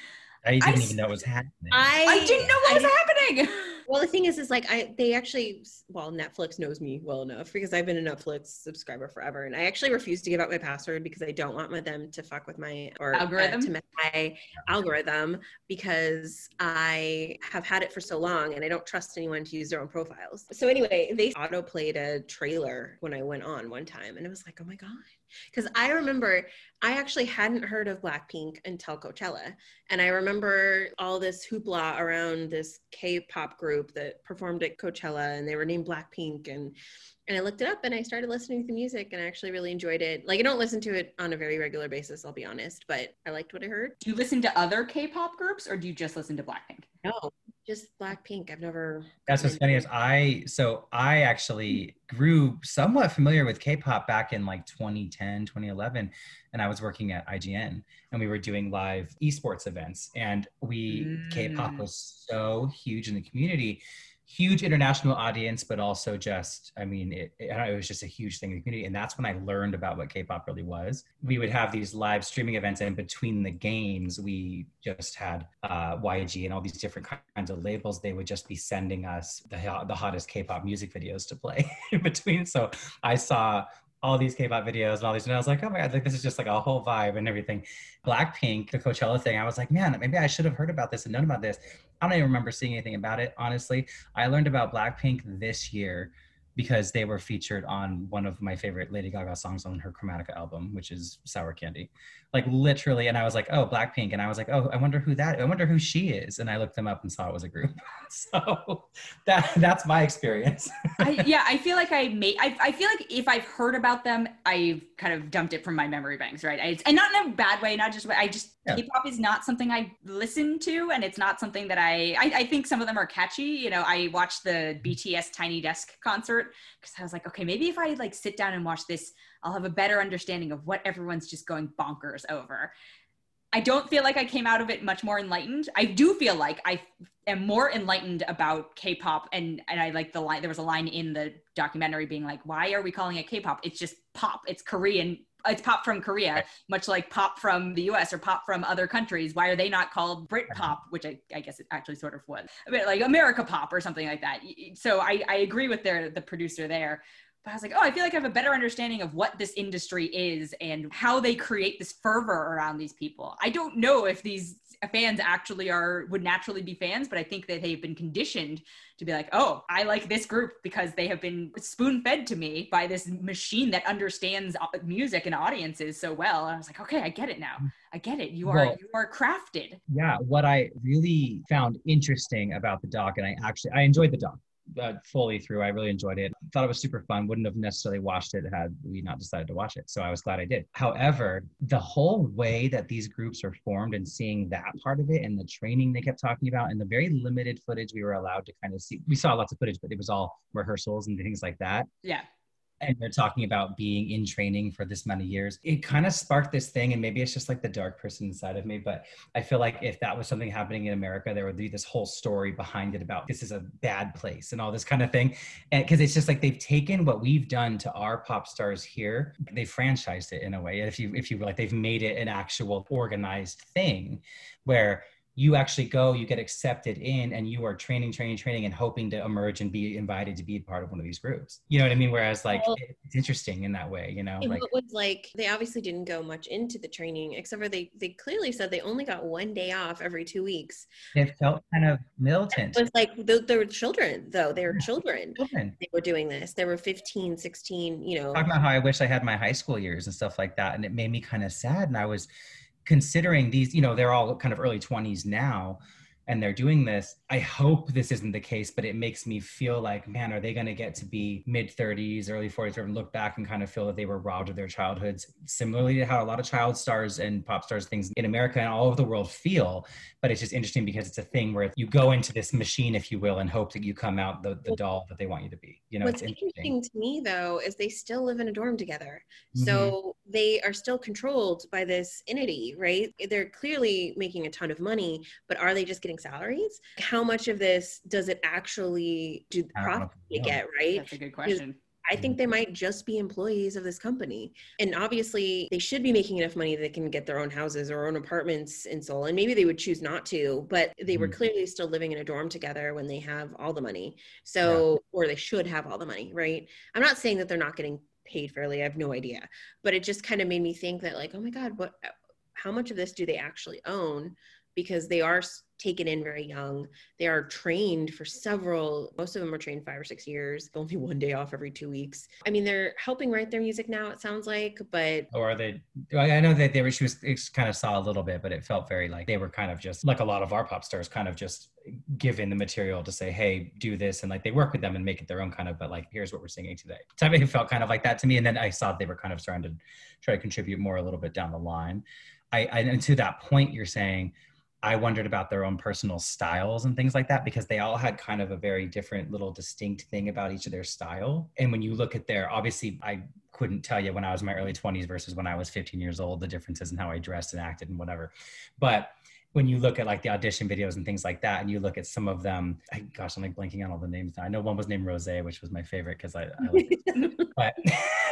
I didn't I even know it was happening. I I didn't know what I was didn't- happening. <laughs> Well, the thing is, is like I they actually well Netflix knows me well enough because I've been a Netflix subscriber forever, and I actually refuse to give out my password because I don't want my, them to fuck with my or uh, Algorithm? to my algorithm because I have had it for so long and I don't trust anyone to use their own profiles. So anyway, they auto played a trailer when I went on one time, and it was like, oh my god. Because I remember I actually hadn't heard of Blackpink until Coachella. And I remember all this hoopla around this K-pop group that performed at Coachella and they were named Blackpink and and I looked it up and I started listening to the music and I actually really enjoyed it. Like I don't listen to it on a very regular basis, I'll be honest, but I liked what I heard. Do you listen to other K-pop groups, or do you just listen to Blackpink? No, just Blackpink. I've never That's what's funny is I so I actually grew somewhat familiar with K-pop back in like 2010, 2011, and I was working at IGN and we were doing live esports events and we K-pop Mm. was so huge in the community, huge international audience, but also just I mean it, it, it was just a huge thing in the community, and that's when I learned about what K-pop really was. We would have these live streaming events, and between the games, we just had uh, YG and all these different kinds of labels. They would just be sending us the the hottest K-pop music videos to play <laughs> in between. So I saw all these K-pop videos and all these, and I was like, oh my god, like this is just like a whole vibe and everything. Blackpink, the Coachella thing, I was like, man, maybe I should have heard about this and known about this. I don't even remember seeing anything about it, honestly. I learned about Blackpink this year because they were featured on one of my favorite Lady Gaga songs on her Chromatica album, which is Sour Candy. Like literally, and I was like, oh, Blackpink. And I was like, oh, I wonder who that, I wonder who she is. And I looked them up and saw it was a group. <laughs> so that that's my experience. I, <laughs> yeah, I feel like I made, I, I feel like if I've heard about them, I've kind of dumped it from my memory banks, right? I, and not in a bad way, not just, I just, yeah. K-pop is not something I listen to, and it's not something that I, I, I think some of them are catchy. You know, I watched the mm-hmm. BTS Tiny Desk concert because I was like, okay, maybe if I like sit down and watch this, I'll have a better understanding of what everyone's just going bonkers over. I don't feel like I came out of it much more enlightened. I do feel like I am more enlightened about K-pop, and and I like the line. There was a line in the documentary being like, "Why are we calling it K-pop? It's just pop. It's Korean it's pop from Korea, much like pop from the US or pop from other countries. Why are they not called Brit pop, uh-huh. which I, I guess it actually sort of was, a bit like America pop or something like that. So I, I agree with their, the producer there. But I was like, oh, I feel like I have a better understanding of what this industry is and how they create this fervor around these people. I don't know if these fans actually are would naturally be fans, but I think that they've been conditioned to be like, oh, I like this group because they have been spoon fed to me by this machine that understands uh, music and audiences so well. And I was like, okay, I get it now. I get it. You are well, you are crafted. Yeah. What I really found interesting about the doc, and I actually I enjoyed the doc uh, fully through. I really enjoyed it. Thought it was super fun. Wouldn't have necessarily watched it had we not decided to watch it. So I was glad I did. However, the whole way that these groups are formed and seeing that part of it and the training they kept talking about and the very limited footage we were allowed to kind of see. We saw lots of footage, but it was all rehearsals and things like that. Yeah and they're talking about being in training for this many years it kind of sparked this thing and maybe it's just like the dark person inside of me but i feel like if that was something happening in america there would be this whole story behind it about this is a bad place and all this kind of thing because it's just like they've taken what we've done to our pop stars here they franchised it in a way if you if you like they've made it an actual organized thing where you actually go, you get accepted in, and you are training, training, training, and hoping to emerge and be invited to be part of one of these groups. You know what I mean? Whereas, like, well, it's interesting in that way. You know, like it was like they obviously didn't go much into the training, except for they they clearly said they only got one day off every two weeks. It felt kind of militant. It was like they, were children, though. They were children. children. They were doing this. They were 15, 16. You know, talking about how I wish I had my high school years and stuff like that, and it made me kind of sad. And I was considering these, you know, they're all kind of early 20s now and they're doing this. I hope this isn't the case, but it makes me feel like, man, are they going to get to be mid 30s, early 40s, or look back and kind of feel that they were robbed of their childhoods, similarly to how a lot of child stars and pop stars things in America and all over the world feel. But it's just interesting because it's a thing where you go into this machine, if you will, and hope that you come out the, the doll that they want you to be. You know, what's interesting. interesting. to me though is they still live in a dorm together, mm-hmm. so they are still controlled by this entity, right? They're clearly making a ton of money, but are they just getting salaries? How much of this does it actually do the profit they get, right? That's a good question. I think they might just be employees of this company. And obviously, they should be making enough money that they can get their own houses or own apartments in Seoul. And maybe they would choose not to, but they were mm-hmm. clearly still living in a dorm together when they have all the money. So, yeah. or they should have all the money, right? I'm not saying that they're not getting paid fairly. I have no idea. But it just kind of made me think that, like, oh my God, what, how much of this do they actually own? Because they are taken in very young. They are trained for several, most of them are trained five or six years, <laughs> only one day off every two weeks. I mean, they're helping write their music now, it sounds like, but. Or are they, I know that they were, she was, kind of saw a little bit, but it felt very like they were kind of just, like a lot of our pop stars, kind of just given the material to say, hey, do this. And like they work with them and make it their own kind of, but like, here's what we're singing today. So it felt kind of like that to me. And then I saw they were kind of starting to try to contribute more a little bit down the line. I, I and to that point, you're saying, I wondered about their own personal styles and things like that because they all had kind of a very different little distinct thing about each of their style. And when you look at their, obviously, I couldn't tell you when I was in my early 20s versus when I was 15 years old, the differences in how I dressed and acted and whatever. But when you look at like the audition videos and things like that, and you look at some of them, I, gosh, I'm like blanking on all the names now. I know one was named Rose, which was my favorite because I, I <laughs> but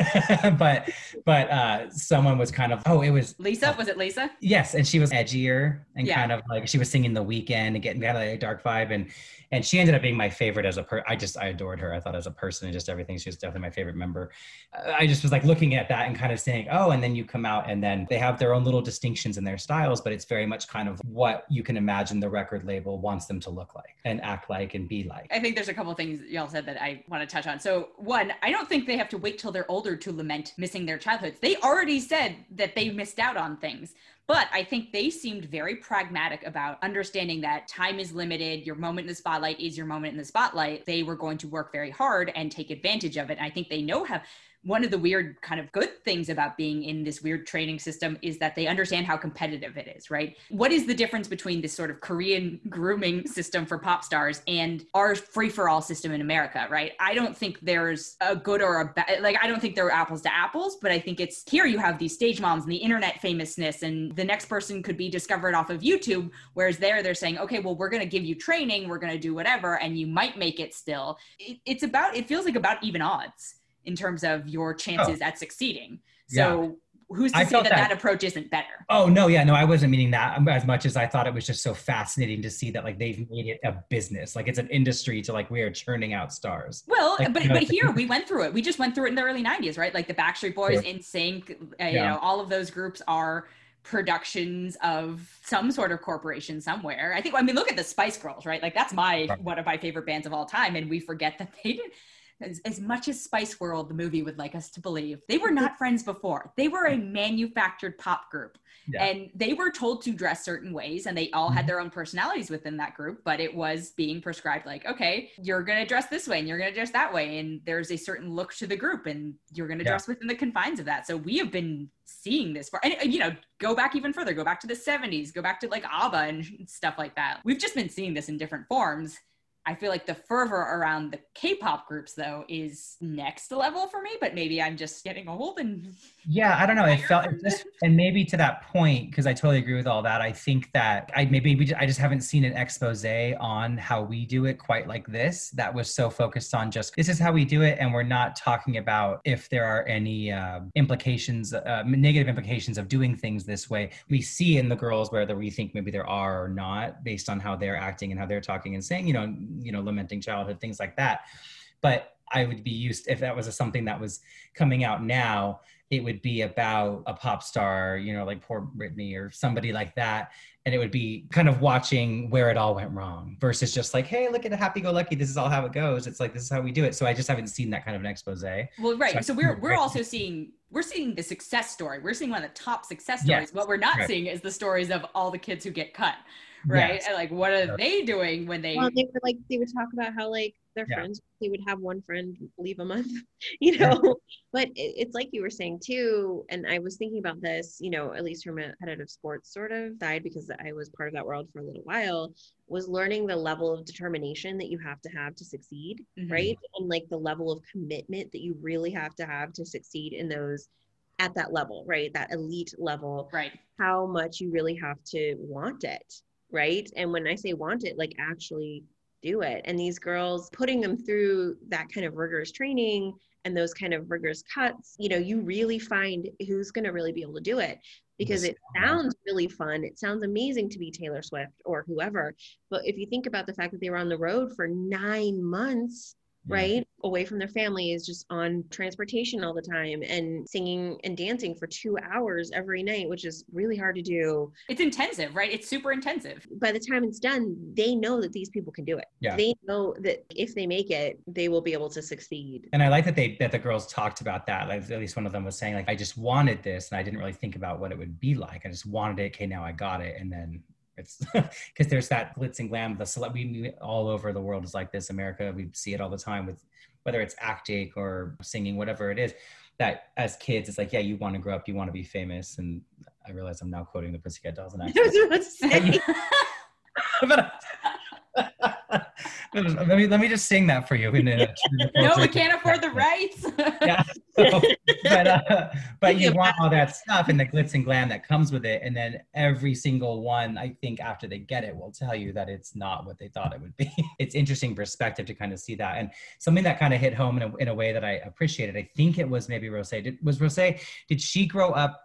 <laughs> but but uh someone was kind of oh it was Lisa. Was it Lisa? yes and she was edgier and Yeah. kind of like she was singing the Weeknd and getting kind of a dark vibe and and she ended up being my favorite as a per i just i adored her i thought as a person and just everything she was definitely my favorite member Uh, i just was like looking at that and kind of saying oh and then you come out and then they have their own little distinctions in their styles but it's very much kind of what you can imagine the record label wants them to look like and act like and be like I think there's a couple things y'all said that I want to touch on. So, one, I don't think they have to wait till they're older to lament missing their childhoods. They already said that they missed out on things. But I think they seemed very pragmatic about understanding that time is limited. Your moment in the spotlight is your moment in the spotlight. They were going to work very hard and take advantage of it. And I think they know how. One of the weird kind of good things about being in this weird training system is that they understand how competitive it is, right? What is the difference between this sort of Korean grooming <laughs> system for pop stars and our free for all system in America, right? I don't think there's a good or a bad, like, I don't think they're apples to apples, but I think it's here you have these stage moms and the internet famousness, and the next person could be discovered off of YouTube. Whereas there, they're saying, okay, well, we're going to give you training, we're going to do whatever, and you might make it still. It, it's about, it feels like about even odds in terms of your chances at succeeding. So, who's to I say that, that that- approach isn't better? Oh no, yeah, no, I wasn't meaning that as much as I thought it was just so fascinating to see that like they've made it a business, like it's an industry to like we are churning out stars. Well, Like, but you know, but here we went through it. We just went through it in the early '90s, right? Like the Backstreet Boys, Sure. NSYNC, uh, you know, all of those groups are productions of some sort of corporation somewhere. I think. I mean, look at the Spice Girls, right? Like that's my Right. one of my favorite bands of all time, and we forget that they did. As, as much as Spice World, the movie, would like us to believe, they were not friends before. They were a manufactured pop group. Yeah. And they were told to dress certain ways, and they all had Mhm. their own personalities within that group, but it was being prescribed like, okay, you're going to dress this way and you're going to dress that way. And there's a certain look to the group, and you're going to Yeah. dress within the confines of that. So we have been seeing this for, and, you know, go back even further, go back to the 70s, go back to like ABBA and stuff like that. We've just been seeing this in different forms. I feel like the fervor around the K-pop groups though is next level for me, but maybe I'm just getting old and Yeah, I don't know. It felt it just, and maybe to that point, because I totally agree with all that. I think that I maybe we, I just haven't seen an expose on how we do it quite like this. That was so focused on just this is how we do it, and we're not talking about if there are any uh, implications, uh, negative implications of doing things this way. We see in the girls whether we think maybe there are or not, based on how they're acting and how they're talking and saying, you know, you know, lamenting childhood things like that. But I would be used if that was a, something that was coming out now it would be about a pop star, you know, like poor Britney or somebody like that. And it would be kind of watching where it all went wrong versus just like, hey, look at the happy go lucky. This is all how it goes. It's like, this is how we do it. So I just haven't seen that kind of an expose. Well, right. So So, we're we're also seeing we're seeing the success story. We're seeing one of the top success Yes. stories. What we're not Right. seeing is the stories of all the kids who get cut, right? Yes. And like, what are they doing when they? Well, they were like they would talk about how like their Yeah. friends they would have one friend leave a month, <laughs> you know. But it, it's like you were saying too, and I was thinking about this, you know, at least from a competitive sports sort of side because I was part of that world for a little while. Was learning the level of determination that you have to have to succeed, Mhm. right? And like the level of commitment that you really have to have to succeed in those at that level, right? That elite level Right. how much you really have to want it, right? And when I say want it, like actually do it. And these girls putting them through that kind of rigorous training and those kind of rigorous cuts, you know, you really find who's going to really be able to do it because it sounds really fun. It sounds amazing to be Taylor Swift or whoever. But if you think about the fact that they were on the road for nine months, Yeah. right away from their families just on transportation all the time and singing and dancing for two hours every night which is really hard to do It's intensive, right? It's super intensive. by the time it's done they know that these people can do it Yeah. they know that if they make it they will be able to succeed And I like that they that the girls talked about that. Like at least one of them was saying, like, I just wanted this and I didn't really think about what it would be like. I just wanted it. Okay, now I got it. And then it's <laughs> because there's that glitz and glam. The cele- we, we all over the world is like this. America, we see it all the time with whether it's acting or singing, whatever it is. That as kids, it's like, yeah, you want to grow up, you want to be famous. And I realize I'm now quoting the Pussycat Dolls and <laughs> I was about to say, <laughs> but let me let me just sing that for you. In a, no, we can't afford the rights. <laughs> yeah, so, but uh, but you want all that stuff and the glitz and glam that comes with it, and then every single one, I think, after they get it, will tell you that it's not what they thought it would be. <laughs> it's interesting perspective to kind of see that, and something that kind of hit home in a, in a way that I appreciated. I think it was maybe Rose. Did, was Rose? Did she grow up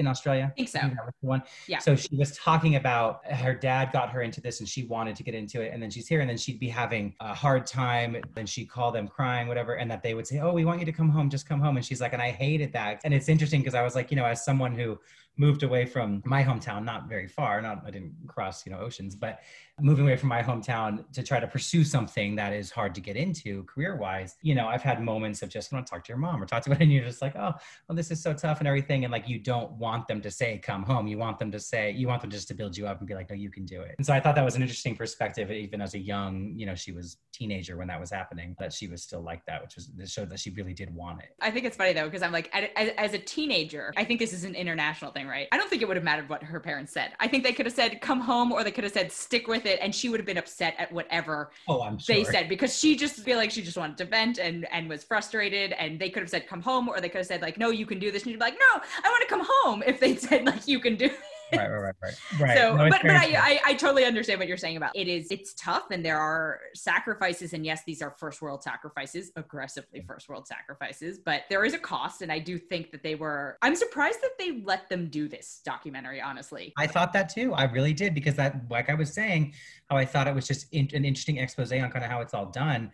in Australia? I think so. I think that was the one. Yeah. So she was talking about her dad got her into this and she wanted to get into it. And then she's here and then she'd be having a hard time. Then she'd call them crying, whatever. And that they would say, Oh, we want you to come home, just come home. And she's like, and I hated that. And it's interesting because I was like, you know, as someone who moved away from my hometown, not very far, not I didn't cross, you know, oceans, but moving away from my hometown to try to pursue something that is hard to get into career wise, you know, I've had moments of just want to talk to your mom or talk to, <laughs> and you're just like, oh, well, this is so tough and everything. And like, you don't want them to say, come home. You want them to say, you want them just to build you up and be like, no, you can do it. And so I thought that was an interesting perspective, even as a young, you know, she was teenager when that was happening, that she was still like that, which was, it showed that she really did want it. I think it's funny though, because I'm like, as, as a teenager, I think this is an international thing, right? I don't think it would have mattered what her parents said. I think they could have said, come home, or they could have said, stick with it. And she would have been upset at whatever oh, I'm sure. they said because she just feel like she just wanted to vent and, and was frustrated. And they could have said, come home, or they could have said, like, no, you can do this. And she'd be like, no, I want to come home if they said, like, you can do it right, right, right, right. right. So, no, but, but I, I, I, totally understand what you're saying about it is it's tough and there are sacrifices and yes, these are first world sacrifices, aggressively mm. first world sacrifices, but there is a cost. And I do think that they were, I'm surprised that they let them do this documentary, honestly. I thought that too. I really did because that, like I was saying, how I thought it was just in, an interesting expose on kind of how it's all done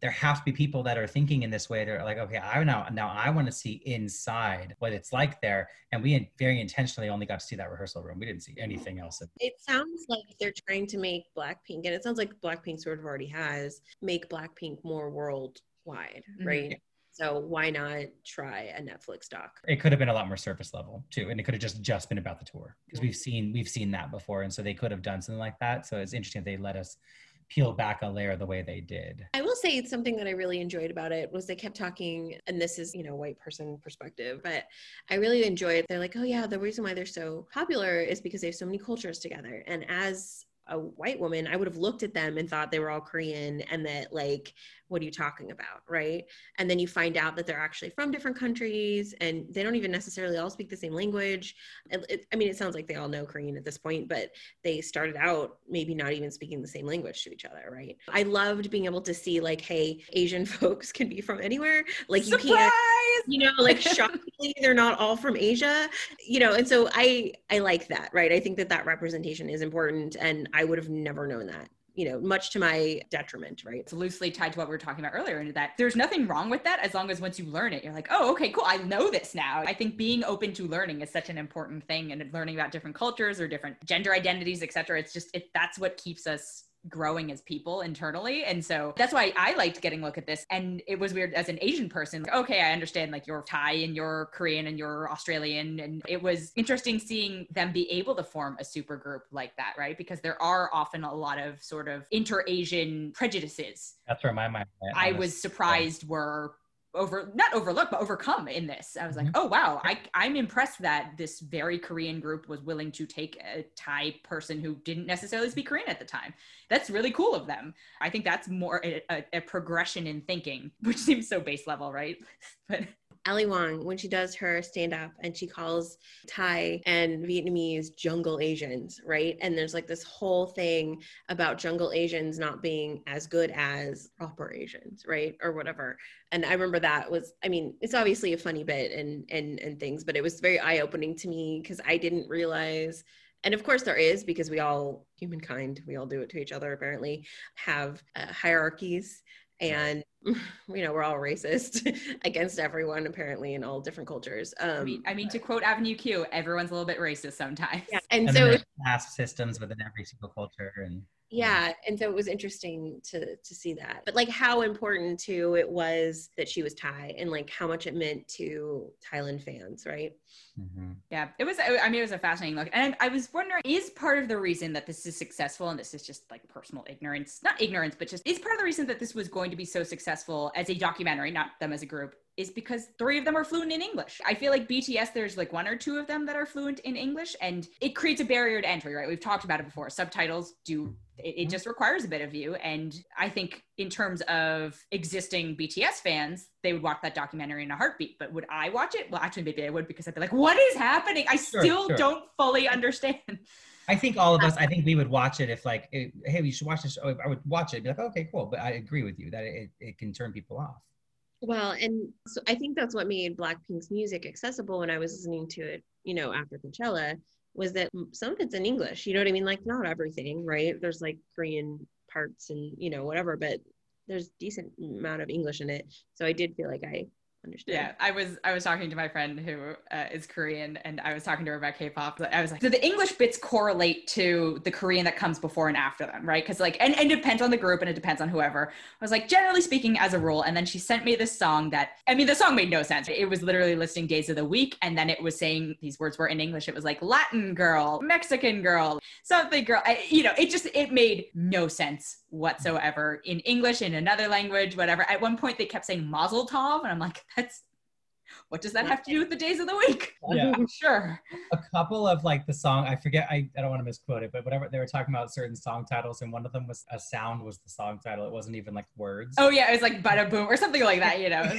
there have to be people that are thinking in this way. They're like, okay, I now now I want to see inside what it's like there, and we very intentionally only got to see that rehearsal room. We didn't see anything else. It sounds like they're trying to make Blackpink, and it sounds like Blackpink sort of already has make Blackpink more worldwide, mm-hmm. right? So why not try a Netflix doc? It could have been a lot more surface level too, and it could have just just been about the tour because we've seen we've seen that before, and so they could have done something like that. So it's interesting they let us peel back a layer the way they did. I will say it's something that I really enjoyed about it was they kept talking, and this is, you know, white person perspective, but I really enjoyed They're like, oh yeah, the reason why they're so popular is because they have so many cultures together. And as a white woman, I would have looked at them and thought they were all Korean and that like what are you talking about right? And then you find out that they're actually from different countries and they don't even necessarily all speak the same language. It, it, i mean it sounds like they all know korean at this point but they started out maybe not even speaking the same language to each other right? I loved being able to see like hey asian <laughs> folks can be from anywhere. Like Surprise! you can't you know like shockingly they're not all from asia. You know and so i i like that right? I think that that representation is important and i would have never known that you know, much to my detriment, right? It's loosely tied to what we were talking about earlier, and that there's nothing wrong with that as long as once you learn it, you're like, oh, okay, cool, I know this now. I think being open to learning is such an important thing, and learning about different cultures or different gender identities, etc. It's just it, that's what keeps us growing as people internally. And so that's why I liked getting a look at this. And it was weird as an Asian person. Like, okay, I understand like you're Thai and you're Korean and you're Australian. And it was interesting seeing them be able to form a super group like that, right? Because there are often a lot of sort of inter Asian prejudices. That's where my mind went. I was surprised were over not overlooked but overcome in this. I was like mm-hmm. oh wow I, i'm impressed that this very korean group was willing to take a thai person who didn't necessarily speak korean at the time. That's really cool of them. I think that's more a, a, a progression in thinking <laughs> which seems so base level right? <laughs> But Ali Wong, when she does her stand up and she calls Thai and Vietnamese jungle Asians, right? And there's like this whole thing about jungle Asians not being as good as proper Asians, right? Or whatever. And I remember that was, I mean, it's obviously a funny bit and and and things, but it was very eye opening to me because I didn't realize and of course there is because we all humankind we all do it to each other apparently have uh, hierarchies and <laughs> you know we're all racist <laughs> against everyone apparently in all different cultures um, I, mean, I mean to quote avenue q everyone's a little bit racist sometimes yeah. and, and so caste systems within every single culture and yeah and so it was interesting to to see that but like how important too it was that she was thai and like how much it meant to thailand fans right mm-hmm. yeah it was i mean it was a fascinating look and i was wondering is part of the reason that this is successful and this is just like personal ignorance not ignorance but just is part of the reason that this was going to be so successful as a documentary not them as a group is because three of them are fluent in English. I feel like BTS, there's like one or two of them that are fluent in English, and it creates a barrier to entry, right? We've talked about it before. Subtitles do it, it, mm-hmm. just requires a bit of you. And I think in terms of existing BTS fans, they would watch that documentary in a heartbeat. But would I watch it? Well, actually, maybe I would because I'd be like, what is happening? I sure, still sure. don't fully understand. I think all of us, I <laughs> think we would watch it if like, hey, we should watch this. I would watch it, be like, okay, cool. But I agree with you that it, it can turn people off. Well, and so I think that's what made Blackpink's music accessible when I was listening to it, you know, after Coachella, was that some of it's in English. You know what I mean? Like not everything, right? There's like Korean parts and you know whatever, but there's decent amount of English in it. So I did feel like I Yeah, I was I was talking to my friend who uh, is Korean, and I was talking to her about K-pop. I was like, so the English bits correlate to the Korean that comes before and after them, right? Because like, and, and it depends on the group and it depends on whoever. I was like, generally speaking, as a rule. And then she sent me this song that I mean, the song made no sense. It was literally listing days of the week, and then it was saying these words were in English. It was like Latin girl, Mexican girl, something girl. I, you know, it just it made no sense whatsoever in English, in another language, whatever. At one point, they kept saying Mazel Tov, and I'm like, that's what does that have to do with the days of the week? <laughs> Yeah, sure. A couple of like the song, I forget, I, I don't want to misquote it, but whatever they were talking about certain song titles, and one of them was a sound was the song title. It wasn't even like words. Oh yeah, it was like bada boom or something like that, you know.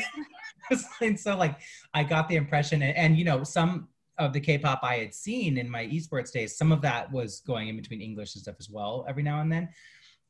<laughs> and so like I got the impression, and, and you know, some of the K-pop I had seen in my esports days, some of that was going in between English and stuff as well every now and then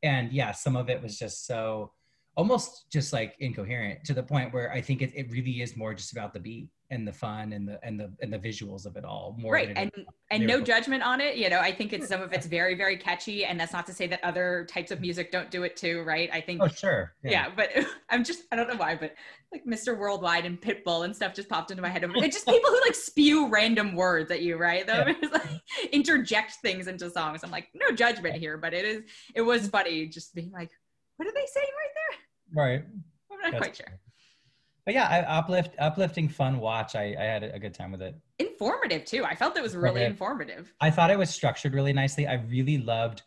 and yeah some of it was just so almost just like incoherent to the point where I think it, it really is more just about the beat and the fun and the and the and the visuals of it all more right and and no judgment on it you know i think it's some of it's very very catchy and that's not to say that other types of music don't do it too right? I think oh sure yeah, yeah but <laughs> i'm just i don't know why but like mr worldwide and pitbull and stuff just popped into my head. It's just people who like spew random words at you right? Though yeah. like interject things into songs. I'm like no judgment here but it is it was mm-hmm. funny just being like what are they saying right there right i'm not That's quite sure but yeah, I, uplift, uplifting, fun watch. I, I had a good time with it. Informative too. I felt it was really informative. I thought it was structured really nicely. I really loved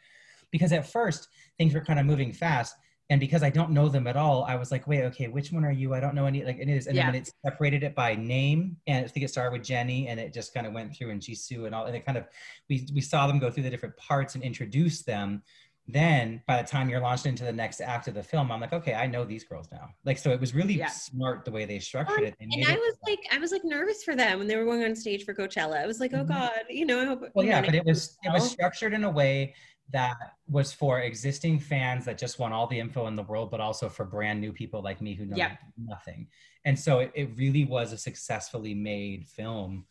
because at first things were kind of moving fast, and because I don't know them at all, I was like, wait, okay, which one are you? I don't know any. Like it is, and yeah. then when it separated it by name, and I think it started with Jennie, and it just kind of went through and Jisoo and all, and it kind of we we saw them go through the different parts and introduce them then by the time you're launched into the next act of the film i'm like okay i know these girls now like so it was really yeah. smart the way they structured it and i was like i was like nervous for them when they were going on stage for coachella i was like oh mm-hmm. god you know i hope well yeah but it was it was structured in a way that was for existing fans that just want all the info in the world but also for brand new people like me who know yeah. nothing and so it, it really was a successfully made film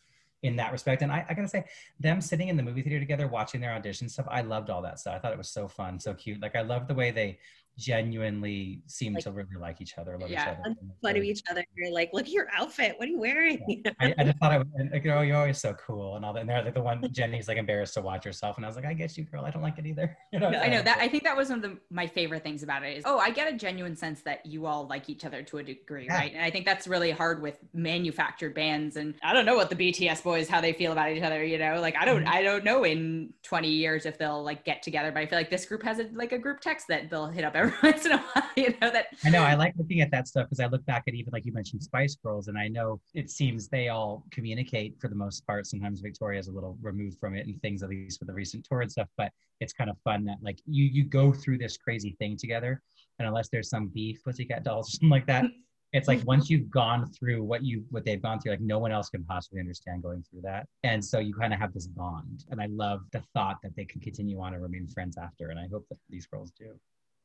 in that respect. And I, I, gotta say, them sitting in the movie theater together, watching their audition stuff, I loved all that stuff. I thought it was so fun, so cute. Like I love the way they genuinely seem like, to really like each other, love yeah, each other. Fun of each other. You're like, look at your outfit. What are you wearing? Yeah. <laughs> I, I, just thought I was like, oh, you're always so cool and all that. And they're like the one Jennie's like embarrassed to watch herself. And I was like, I get you, girl. I don't like it either. <laughs> You know, I know that I think that was one of the, my favorite things about it is, oh, I get a genuine sense that you all like each other to a degree, yeah. right? And I think that's really hard with manufactured bands. And I don't know what the BTS boys, how they feel about each other, you know, like I don't, mm-hmm. I don't know in 20 years if they'll like get together, but I feel like this group has a, like a group text that they'll hit up every <laughs> once in a while you know that I know I like looking at that stuff because I look back at even like you mentioned Spice Girls and I know it seems they all communicate for the most part. Sometimes Victoria's a little removed from it and things at least with the recent tour and stuff, but it's kind of fun that like you you go through this crazy thing together and unless there's some beef with pussycat dolls or something like that it's like once you've gone through what you what they've gone through like no one else can possibly understand going through that and so you kind of have this bond and i love the thought that they can continue on and remain friends after and i hope that these girls do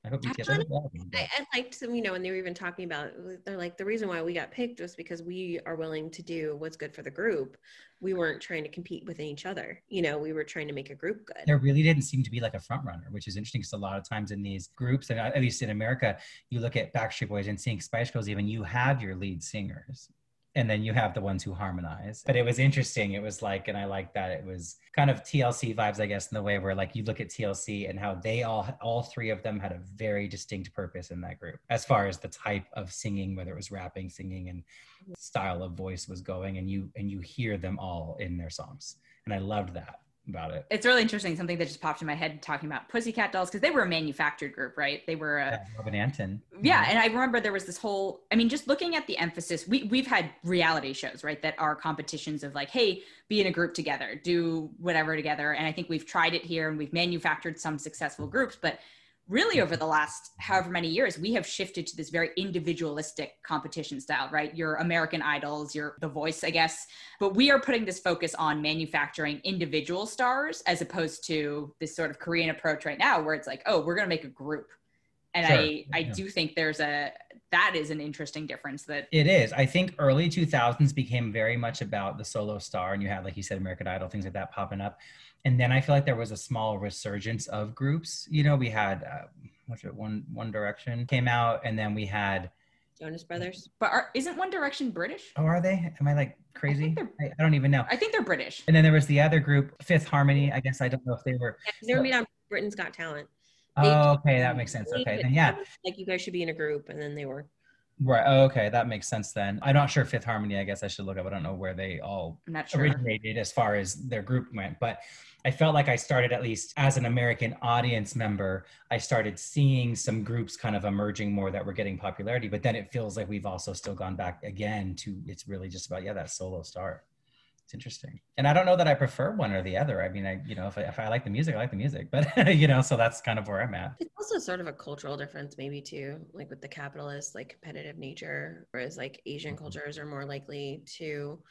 I hope BTS. I, I, liked them, you know, when they were even talking about, uh, they're like, the reason why we got picked was because we are willing to do what's good for the group. We weren't trying to compete with each other. You know, we were trying to make a group good. There really didn't seem to be like a front runner, which is interesting because a lot of times in these groups, and uh, at least in America, you look at Backstreet Boys and seeing Spice Girls, even you have your lead singers and then you have the ones who harmonize. But it was interesting. It was like, and I like that it was kind of TLC vibes, I guess, in the way where like you look at TLC and how they all, all three of them had a very distinct purpose in that group as far as the type of singing, whether it was rapping, singing, and style of voice was going, and you and you hear them all in their songs, and I loved that about it. It's really interesting. Something that just popped in my head talking about Pussycat Dolls because they were a manufactured group, right? They were a, Yeah, Robin Antin. yeah and i remember there was this whole i mean just looking at the emphasis we, we've had reality shows right that are competitions of like hey be in a group together do whatever together and i think we've tried it here and we've manufactured some successful groups but really over the last however many years we have shifted to this very individualistic competition style right your american idols your the voice i guess but we are putting this focus on manufacturing individual stars as opposed to this sort of korean approach right now where it's like oh we're going to make a group and Sure, i i yeah. do think there's a that is an interesting difference that It is. I think early 2000s became very much about the solo star, and you had, like you said, American Idol, things like that popping up. And then I feel like there was a small resurgence of groups. You know, we had uh, what's it, One One Direction came out, and then we had. Jonas Brothers. but are, isn't one direction british Oh, are they? Am I like crazy? they're- I, I don't even know. i think they're british And then there was the other group, Fifth Harmony. I guess I don't know if they were. Yeah, they were made on Britain's Got Talent. They Oh, okay, that makes sense. Okay, then yeah, Like you guys should be in a group, and then they were. Right. Oh, okay, that makes sense then. I'm not sure Fifth Harmony. I guess I should look up. I don't know where they all sure originated as far as their group went but i felt like i started at least as an american audience member i started seeing some groups kind of emerging more that were getting popularity but then it feels like we've also still gone back again to it's really just about yeah that solo star it's interesting and i don't know that i prefer one or the other i mean i you know if I, if I like the music i like the music but <laughs> you know so that's kind of where i'm at It's also sort of a cultural difference, maybe too, like with the capitalist, like competitive nature, whereas like Asian Mhm. cultures are more likely to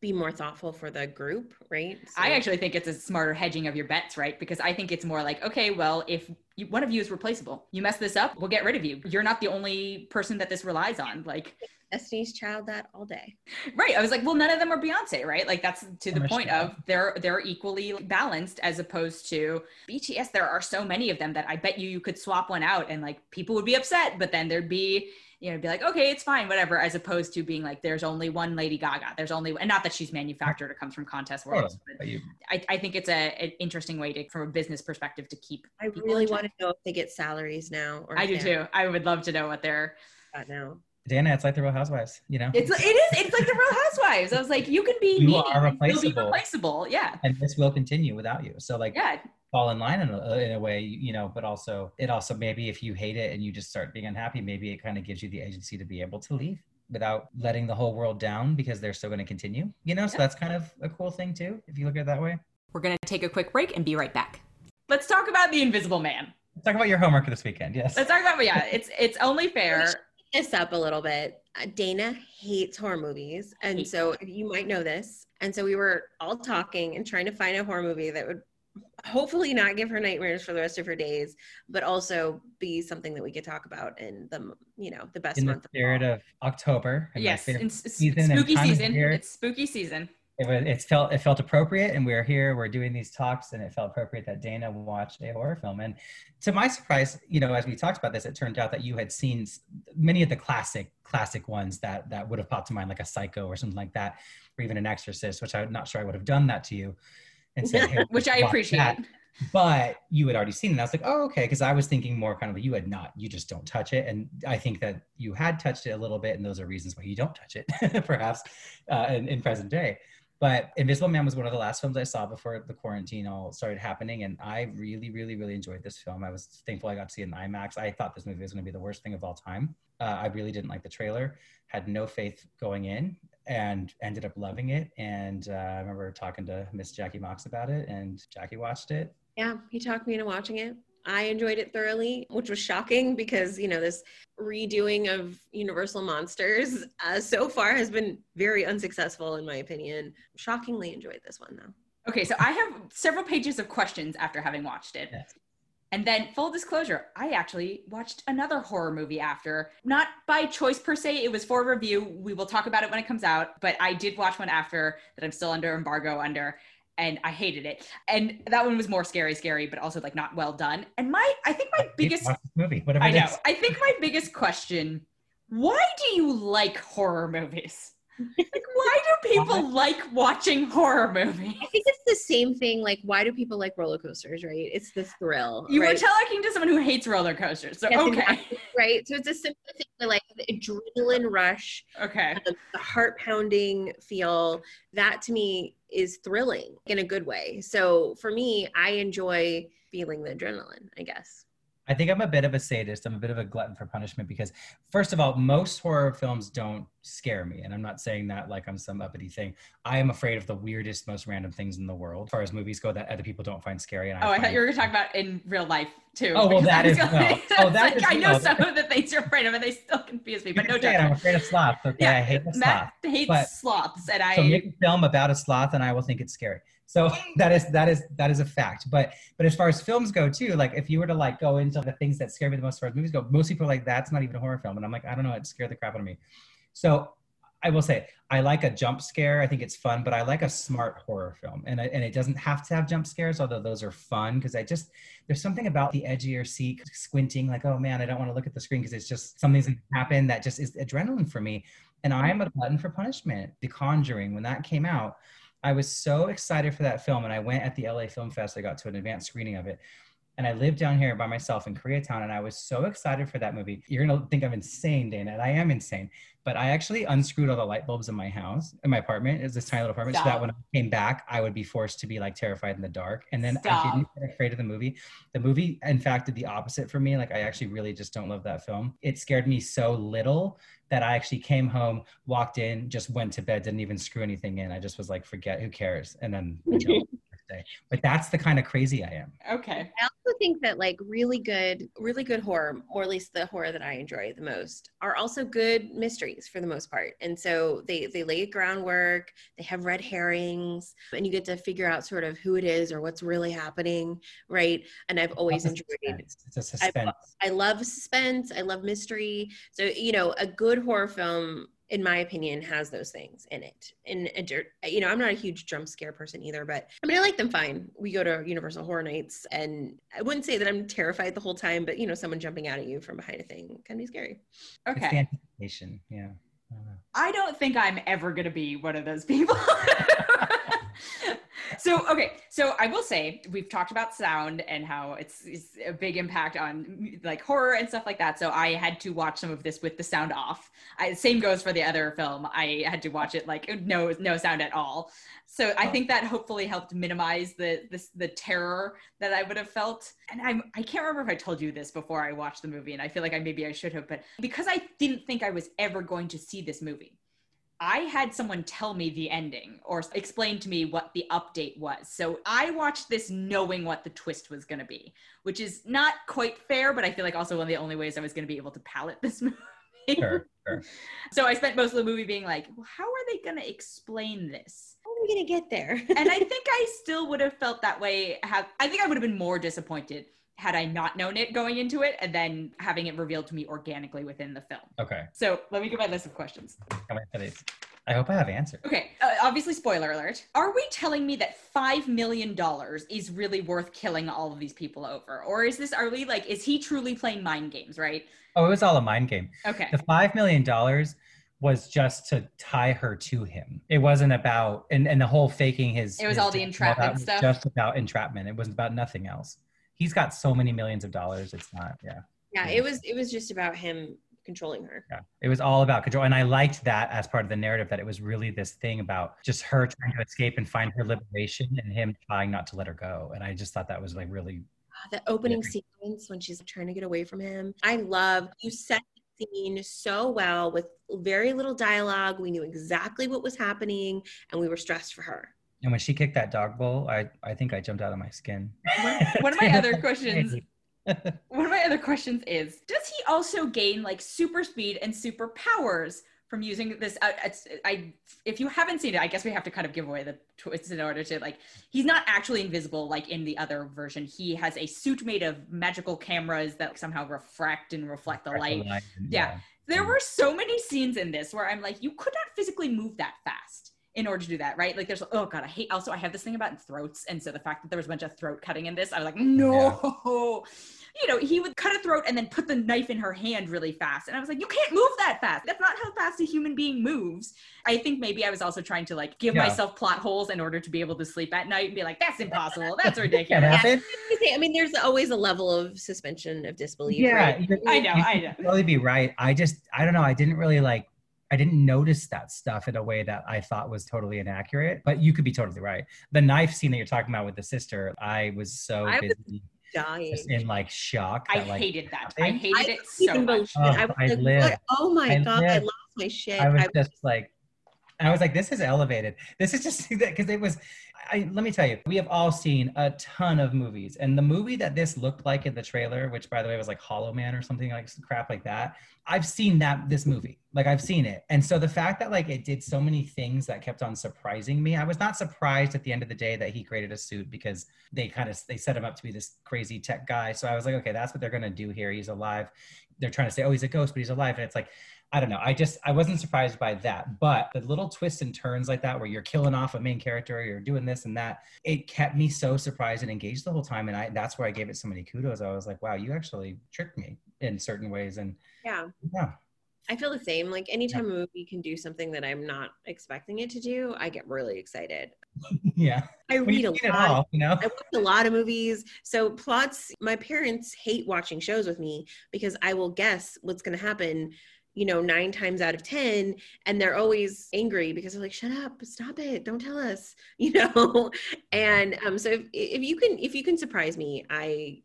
be more thoughtful for the group, right? I actually think it's a smarter hedging of your bets, right? Because I think it's more like, okay, well, if you, one of you is replaceable, you mess this up, we'll get rid of you. You're not the only person that this relies on. Like, Destiny's Child that all day. right? I was like, well, none of them are Beyonce, right? Like that's to the Or point Michelle. of they're they're equally balanced as opposed to BTS. There are so many of them that I bet you you could swap one out and like people would be upset, but then there'd be you know be like, okay, it's fine, whatever. As opposed to being like, there's only one Lady Gaga. There's only and not that she's manufactured or comes from contest worlds, Totally. but But you- I, I think it's a, an interesting way to, from a business perspective, to keep. I really want to know if they get salaries now. Or I do they too. I would love to know what they're. have that now. Dana it's like the real housewives you know It's it is it's like the Real Housewives. I was like, you can be You me are and still be replaceable. replaceable. Yeah, and this will continue without you so like yeah. fall in line in a, in a way, you know, but also it also maybe if you hate it and you just start being unhappy, maybe it kind of gives you the agency to be able to leave without letting the whole world down because they're still going to continue, you know? So Yeah. that's kind of a cool thing too, if you look at it that way. We're gonna take a quick break and be right back. Let's talk about the Invisible Man. Let's talk about your homework this weekend. Yes. Let's talk about yeah. It's it's only fair. This up a little bit. Uh, Dana hates horror movies. And so you might know this. And so we were all talking and trying to find a horror movie that would hopefully not give her nightmares for the rest of her days, but also be something that we could talk about in the, you know, the best in the month spirit fall. of October. and Yes, favorite- it's, it's season and spooky season. It's spooky season. It, was, it felt it felt appropriate and we are here we're doing these talks and it felt appropriate that dana watched a horror film and to my surprise you know as we talked about this it turned out that you had seen many of the classic classic ones that that would have popped to mind like a psycho or something like that or even an exorcist which i'm not sure i would have done that to you and said "Hey, <laughs> Which I appreciate. that." but you had already seen it and i was like oh okay because i was thinking more kind of like you had not you just don't touch it and i think that you had touched it a little bit and those are reasons why you don't touch it <laughs> perhaps uh, in, in present day but invisible man was one of the last films i saw before the quarantine all started happening and i really really really enjoyed this film. I was thankful i got to see it in imax. I thought this movie was going to be the worst thing of all time. Uh, i really didn't like the trailer had no faith going in and ended up loving it. And uh, i remember talking to miss Jacque mox about it and Jacque watched it. Yeah, he talked me into watching it. I enjoyed it thoroughly, which was shocking because, you know, this redoing of Universal Monsters uh, so far has been very unsuccessful, in my opinion. Shockingly enjoyed this one, though. Okay, so I have several pages of questions after having watched it. Yes. And then, full disclosure, I actually watched another horror movie after. Not by choice per se, it was for review. We will talk about it when it comes out, but I did watch one after that I'm still under embargo under, and I hated it. And that one was more scary, scary, but also like not well done. And my, I think my biggest, movie whatever I know, is. I think my biggest question why do you like horror movies? Like, why do <laughs> people like watching horror movies? I think it's the same thing. Like, why do people like roller coasters, right? It's the thrill. You right? were talking to someone who hates roller coasters. So, Yes, okay. exactly. right? So it's a similar thing to like the adrenaline rush, Okay. um, the heart pounding feel. That to me is thrilling in a good way. So for me, I enjoy feeling the adrenaline, I guess. I think I'm a bit of a sadist. I'm a bit of a glutton for punishment because, first of all, most horror films don't scare me. And I'm not saying that like I'm some uppity thing. I am afraid of the weirdest, most random things in the world as far as movies go that other people don't find scary. And Oh, I thought you were talking <laughs> about in real life too. Oh, well, <laughs> I that is- gonna- Oh, that like, is- I know some of the things you're afraid of, and they still confuse me. But no doubt. I'm afraid of sloths. Okay, I hate the sloth. Matt hates but- sloths, and I. So make a film about a sloth, and I will think it's scary. So <laughs> that is that is that is a fact. But but as far as films go too, like if you were to like go into the things that scare me the most as far as movies go, most people are like that's not even a horror film, and I'm like I don't know, it scared the crap out of me. So I will say I like a jump scare. I think it's fun, but I like a smart horror film, and I, and it doesn't have to have jump scares, although those are fun because I just there's something about the your seat, squinting, like oh man, I don't want to look at the screen because it's just something's gonna happen that just is adrenaline for me. And I am a glutton for punishment. The Conjuring, when that came out, I was so excited for that film, and I went at the LA Film Fest. I got to an advanced screening of it, and I lived down here by myself in Koreatown, and I was so excited for that movie. You're gonna think I'm insane, Dana, and I am insane. But I actually unscrewed all the light bulbs in my house, in my apartment. It's this tiny little apartment, so that when I came back, I would be forced to be like terrified in the dark. And then Stop. I didn't get afraid of the movie. The movie, in fact, did the opposite for me. Like I actually really just don't love that film. It scared me so little that I actually came home, walked in, just went to bed, didn't even screw anything in. I just was like, forget, who cares? And then the <laughs> next day. But that's the kind of crazy I am. okay. I also think that like really good, really good horror, or at least the horror that I enjoy the most, are also good mysteries for the most part. And so they they lay groundwork, they have red herrings, and you get to figure out sort of who it is or what's really happening, right? And I've always It's enjoyed. suspense. It's a suspense. I love suspense. I love mystery. So you know, a good horror film. In my opinion, has those things in it. And, and you know, I'm not a huge jump scare person either, but I mean, I like them fine. We go to Universal Horror Nights, and I wouldn't say that I'm terrified the whole time, but you know, someone jumping out at you from behind a thing can be scary. It's the Okay. anticipation. Yeah. I don't know. I don't think I'm ever going to be one of those people. <laughs> so, okay. So I will say we've talked about sound and how it's, it's a big impact on like horror and stuff like that. So I had to watch some of this with the sound off. I, same goes for the other film. I had to watch it like no, no sound at all. So I think that hopefully helped minimize the, the the terror that I would have felt. And I'm I can't remember if I told you this before I watched the movie, and I feel like I maybe I should have, but because I didn't think I was ever going to see this movie, I had someone tell me the ending or explain to me what the update was. So I watched this knowing what the twist was going to be, which is not quite fair, but I feel like also one of the only ways I was going to be able to palette <laughs> this movie. Sure, sure. So I spent most of the movie being like, well, how are they going to explain this? How are we gonna get there? and I <laughs> think I still would have felt that way. Have I think I would have been more disappointed had I not known it going into it, and then having it revealed to me organically within the film. Okay. So let me get my list of questions. Wait for these. I hope I have answers. Okay, uh, obviously, spoiler alert. Are we telling me that five million dollars is really worth killing all of these people over, or is this? Are we like? Is he truly playing mind games? Right? Oh, it was all a mind game. Okay. The five million dollars was just to tie her to him. It wasn't about and, and the whole faking his. It was his all the entrapment stuff? Just about entrapment. It wasn't about nothing else. He's got so many millions of dollars. It's not. Yeah. yeah, it was it was just about him controlling her. Yeah. It was all about control. And I liked that as part of the narrative that it was really this thing about just her trying to escape and find her liberation and him trying not to let her go. And I just thought that was like really Ah, The opening Yeah. sequence when she's trying to get away from him. I love you set the scene so well with very little dialogue. We knew exactly what was happening and we were stressed for her. And when she kicked that dog bowl, I, I think I jumped out of my skin. One, one of my <laughs> other questions <laughs> one of my other questions is does he also gain like super speed and super powers from using this? It's- I if you haven't seen it i guess we have to kind of give away the twists in order to like he's not actually invisible like in the other version. He has a suit made of magical cameras that somehow refract and reflect the light. Line, Yeah. there were so many scenes in this where i'm like you could not physically move that fast in order to do that, right? Like there's oh god, I hate also I have this thing about throats. And so the fact that there was a bunch of throat cutting in this, I was like, no. You know, he would cut a throat and then put the knife in her hand really fast. And I was like, you can't move that fast. That's not how fast a human being moves. I think maybe I was also trying to like give Yeah. myself plot holes in order to be able to sleep at night and be like, that's impossible. That's <laughs> ridiculous. Can't. I mean, there's always a level of suspension of disbelief. Yeah, right? I know, I know. Totally be right. I just, I don't know. I didn't really like. I didn't notice that stuff in a way that I thought was totally inaccurate. But you could be totally right. The knife scene that you're talking about with the sister, I was so I was Dying. just in like shock. I like, hated that. I hated I it so much. believe it. Oh, I Oh, was I like, lived. what? Oh my I god, I lost my shit. I was I- just like, I was like, this is elevated. This is just <laughs> because it was. I, let me tell you, we have all seen a ton of movies, and the movie that this looked like in the trailer, which by the way was like Hollow Man or something like crap like that. I've seen that this movie, like I've seen it, and so the fact that like it did so many things that kept on surprising me, I was not surprised at the end of the day that he created a suit because they kind of they set him up to be this crazy tech guy. So I was like, okay, that's what they're gonna do here. He's alive. They're trying to say, oh, he's a ghost, but he's alive, and it's like. I don't know. I just I wasn't surprised by that, but the little twists and turns like that, where you're killing off a main character, or you're doing this and that, it kept me so surprised and engaged the whole time, and I that's where I gave it so many kudos. I was like, wow, you actually tricked me in certain ways, and yeah. yeah, I feel the same. Like anytime a movie can do something that I'm not expecting it to do, I get really excited. <laughs> yeah. I read a lot. all, you know. I watch a lot of movies. So plots, my parents hate watching shows with me because I will guess what's going to happen, you know, nine times out of 10. And they're always angry because they're like, shut up, stop it. Don't tell us, <laughs> you know? And um, so if, if you can, if you can surprise me, I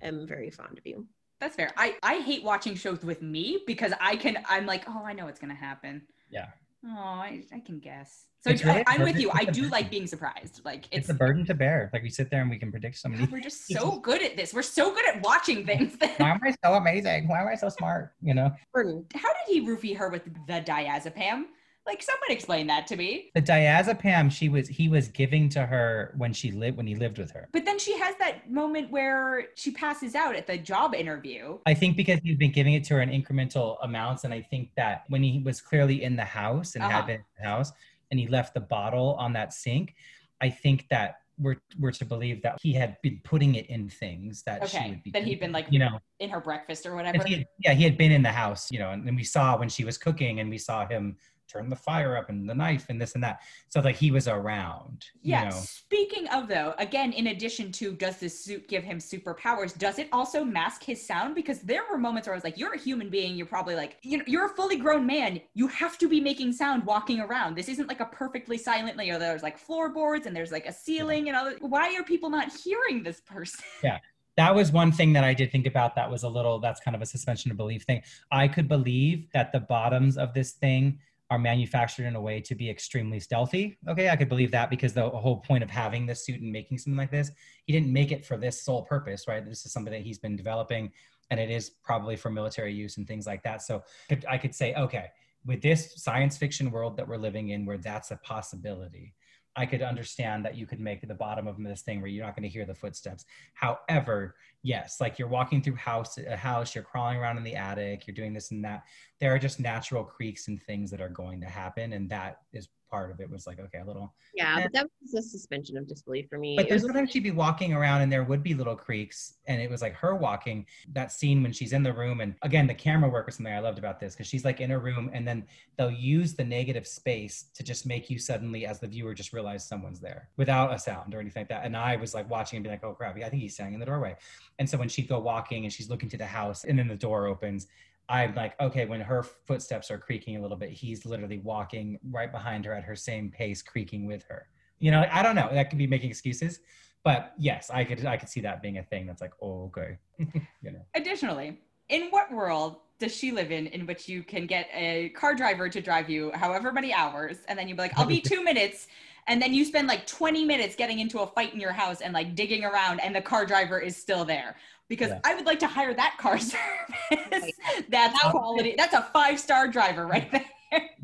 am very fond of you. That's fair. I, I hate watching shows with me because I can I'm like, oh, I know what's gonna happen. Yeah. Oh, I, I can guess. So It's I, really I'm with you. I do like being surprised. Like It's it's, a burden to bear. Like we sit there and we can predict so many. We're just so good at this. We're so good at watching things. <laughs> Why am I so amazing? Why am I so smart? You know. How did he roofie her with the diazepam? Like someone explain that to me. The diazepam she was he was giving to her when she lived when he lived with her. But then she has that moment where she passes out at the job interview. I think because he's been giving it to her in incremental amounts, and I think that when he was clearly in the house and Uh-huh. had been in the house, and he left the bottle on that sink, I think that we're we're to believe that he had been putting it in things that she Okay. would be. That he'd been like you know, in her breakfast or whatever. he had- yeah, he had been in the house, you know, and, and we saw when she was cooking, and we saw him turn the fire up and the knife and this and that. So like he was around. Yeah. You know? Speaking of though, again, in addition to does this suit give him superpowers, does it also mask his sound? Because there were moments where I was like, you're a human being. You're probably like, you know, you're a fully grown man. You have to be making sound walking around. This isn't like a perfectly silently, or there's like floorboards and there's like a ceiling and all that. Why are people not hearing this person? Yeah that was one thing that I did think about that was a little that's kind of a suspension of belief thing. I could believe that the bottoms of this thing are manufactured in a way to be extremely stealthy. Okay, I could believe that because the whole point of having this suit and making something like this, he didn't make it for this sole purpose, right? This is something that he's been developing and it is probably for military use and things like that. So I could say, okay, with this science fiction world that we're living in where that's a possibility, I could understand that you could make the bottom of this thing where you're not going to hear the footsteps. However, yes, like you're walking through house a house, you're crawling around in the attic, you're doing this and that. There are just natural creaks and things that are going to happen, and that is part of it. Was like okay, a little. Yeah, Yeah. but that was a suspension of disbelief for me. But there's sometimes she'd be walking around and there would be little creaks, and it was like her walking. That scene when she's in the room, and again, the camera work was something I loved about this because she's like in a room, and then they'll use the negative space to just make you suddenly, as the viewer, just realize someone's there without a sound or anything like that. And I was like watching and be like, oh crap, I think he's standing in the doorway. And so when she'd go walking and she's looking to the house, and then the door opens. I'm like, okay, when her footsteps are creaking a little bit, he's literally walking right behind her at her same pace, creaking with her. You know, I don't know. That could be making excuses, but yes, I could I could see that being a thing. That's like, oh, okay, <laughs> you know. Additionally, in what world does she live in in which you can get a car driver to drive you however many hours and then you'd be like, I'll be <laughs> two minutes. And then you spend like 20 minutes getting into a fight in your house and like digging around and the car driver is still there. Because Yeah. I would like to hire that car <laughs> service. That's quality. That's a five star driver right there.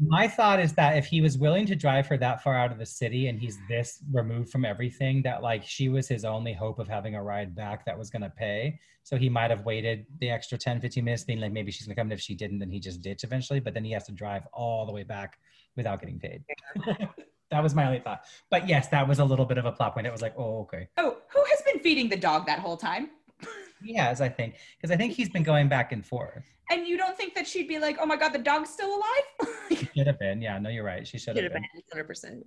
My thought is that if he was willing to drive her that far out of the city and he's this removed from everything, that like she was his only hope of having a ride back that was going to pay. So he might have waited the extra 10, 15 minutes, being like, maybe she's going to come. And if she didn't, then he just ditch eventually. But then he has to drive all the way back without getting paid. <laughs> that was my only thought. But yes, that was a little bit of a plot point. It was like, oh, okay. Oh, who has been feeding the dog that whole time? He has, I think, because I think he's been going back and forth. And you don't think that she'd be like, oh my God, the dog's still alive? <laughs> She should have been. Yeah, no, you're right. She should Should have have been. been 100%.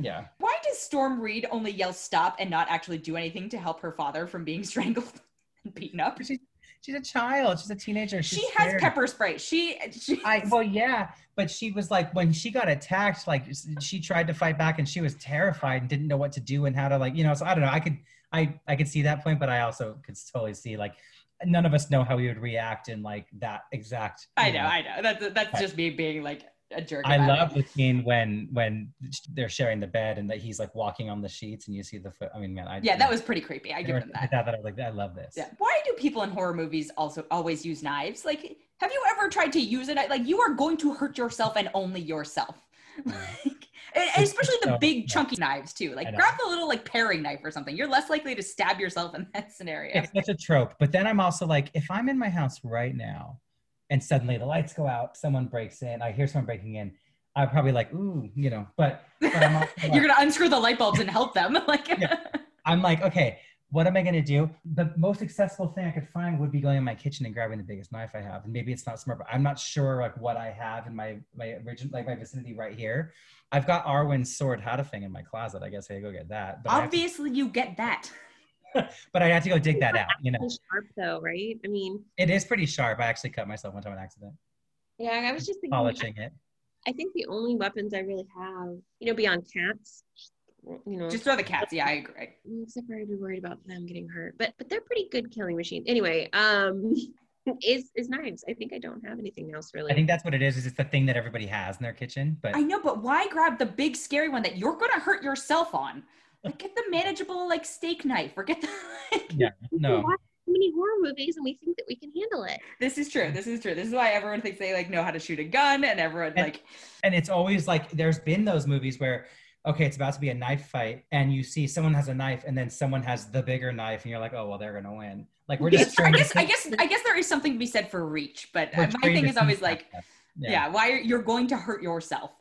Yeah. Why does Storm Reid only yell stop and not actually do anything to help her father from being strangled <laughs> and beaten up? She's, she's a child. She's a teenager. She's she has scared. pepper spray. She, she I well, yeah, but she was like when she got attacked, like she tried to fight back and she was terrified and didn't know what to do and how to like, you know. So I don't know. I could, I, I could see that point, but I also could totally see like none of us know how he would react in like that exact. I know, I know. That's that's Right. just me being like a jerk. I love it. the scene when when they're sharing the bed and that he's like walking on the sheets and you see the foot. I mean, man, I Yeah, that was pretty creepy. I I give them that. that. that I was like, I love this. Yeah. Why do people in horror movies also always use knives? Like, have you ever tried to use a knife? Like, you are going to hurt yourself and only yourself. <laughs> Like, especially the So- big yeah. chunky knives too. Like, grab the little like paring knife or something. You're less likely to stab yourself in that <laughs> scenario. It's such a trope. But then I'm also like, if I'm in my house right now and suddenly the lights go out, someone breaks in, I hear someone breaking in, I'm probably like, ooh, you know, but, but I'm, <laughs> like, You're gonna unscrew the light bulbs and help them. <laughs> like, Yeah. I'm like, okay, what am I gonna do? The most accessible thing I could find would be going in my kitchen and grabbing the biggest knife I have. And maybe it's not smart, but I'm not sure like what I have in my my original like my vicinity right here. I've got Arwen's sword Hadhafang in my closet. I guess I go get that. But have to, obviously, you get that. <laughs> but I have to go dig that out. You know, sharp though, right? I mean, it is pretty sharp. I actually cut myself one time on accident, yeah, I was just thinking. polishing it. I think the only weapons I really have, you know, beyond cats, you know, Just throw the cats. Yeah, I agree. except for I'd be worried about them getting hurt. But but they're pretty good killing machines. Anyway, um, <laughs> is is knives. I think I don't have anything else really. I think that's what it is. Is it's the thing that everybody has in their kitchen, but I know, but why grab the big scary one that you're gonna hurt yourself on? Like, get the manageable like steak knife or get the. <laughs> Like, yeah, no. watch many horror movies and we think that we can handle it. This is true. This is true. This is why everyone thinks they like know how to shoot a gun, and everyone And- like and it's always like there's been those movies where okay it's about to be a knife fight and you see someone has a knife and then someone has the bigger knife and you're like oh well they're gonna win like we're just I trying to guess I guess I guess there is something to be said for reach, but uh, my thing is always like, that. yeah, why are you're going to hurt yourself?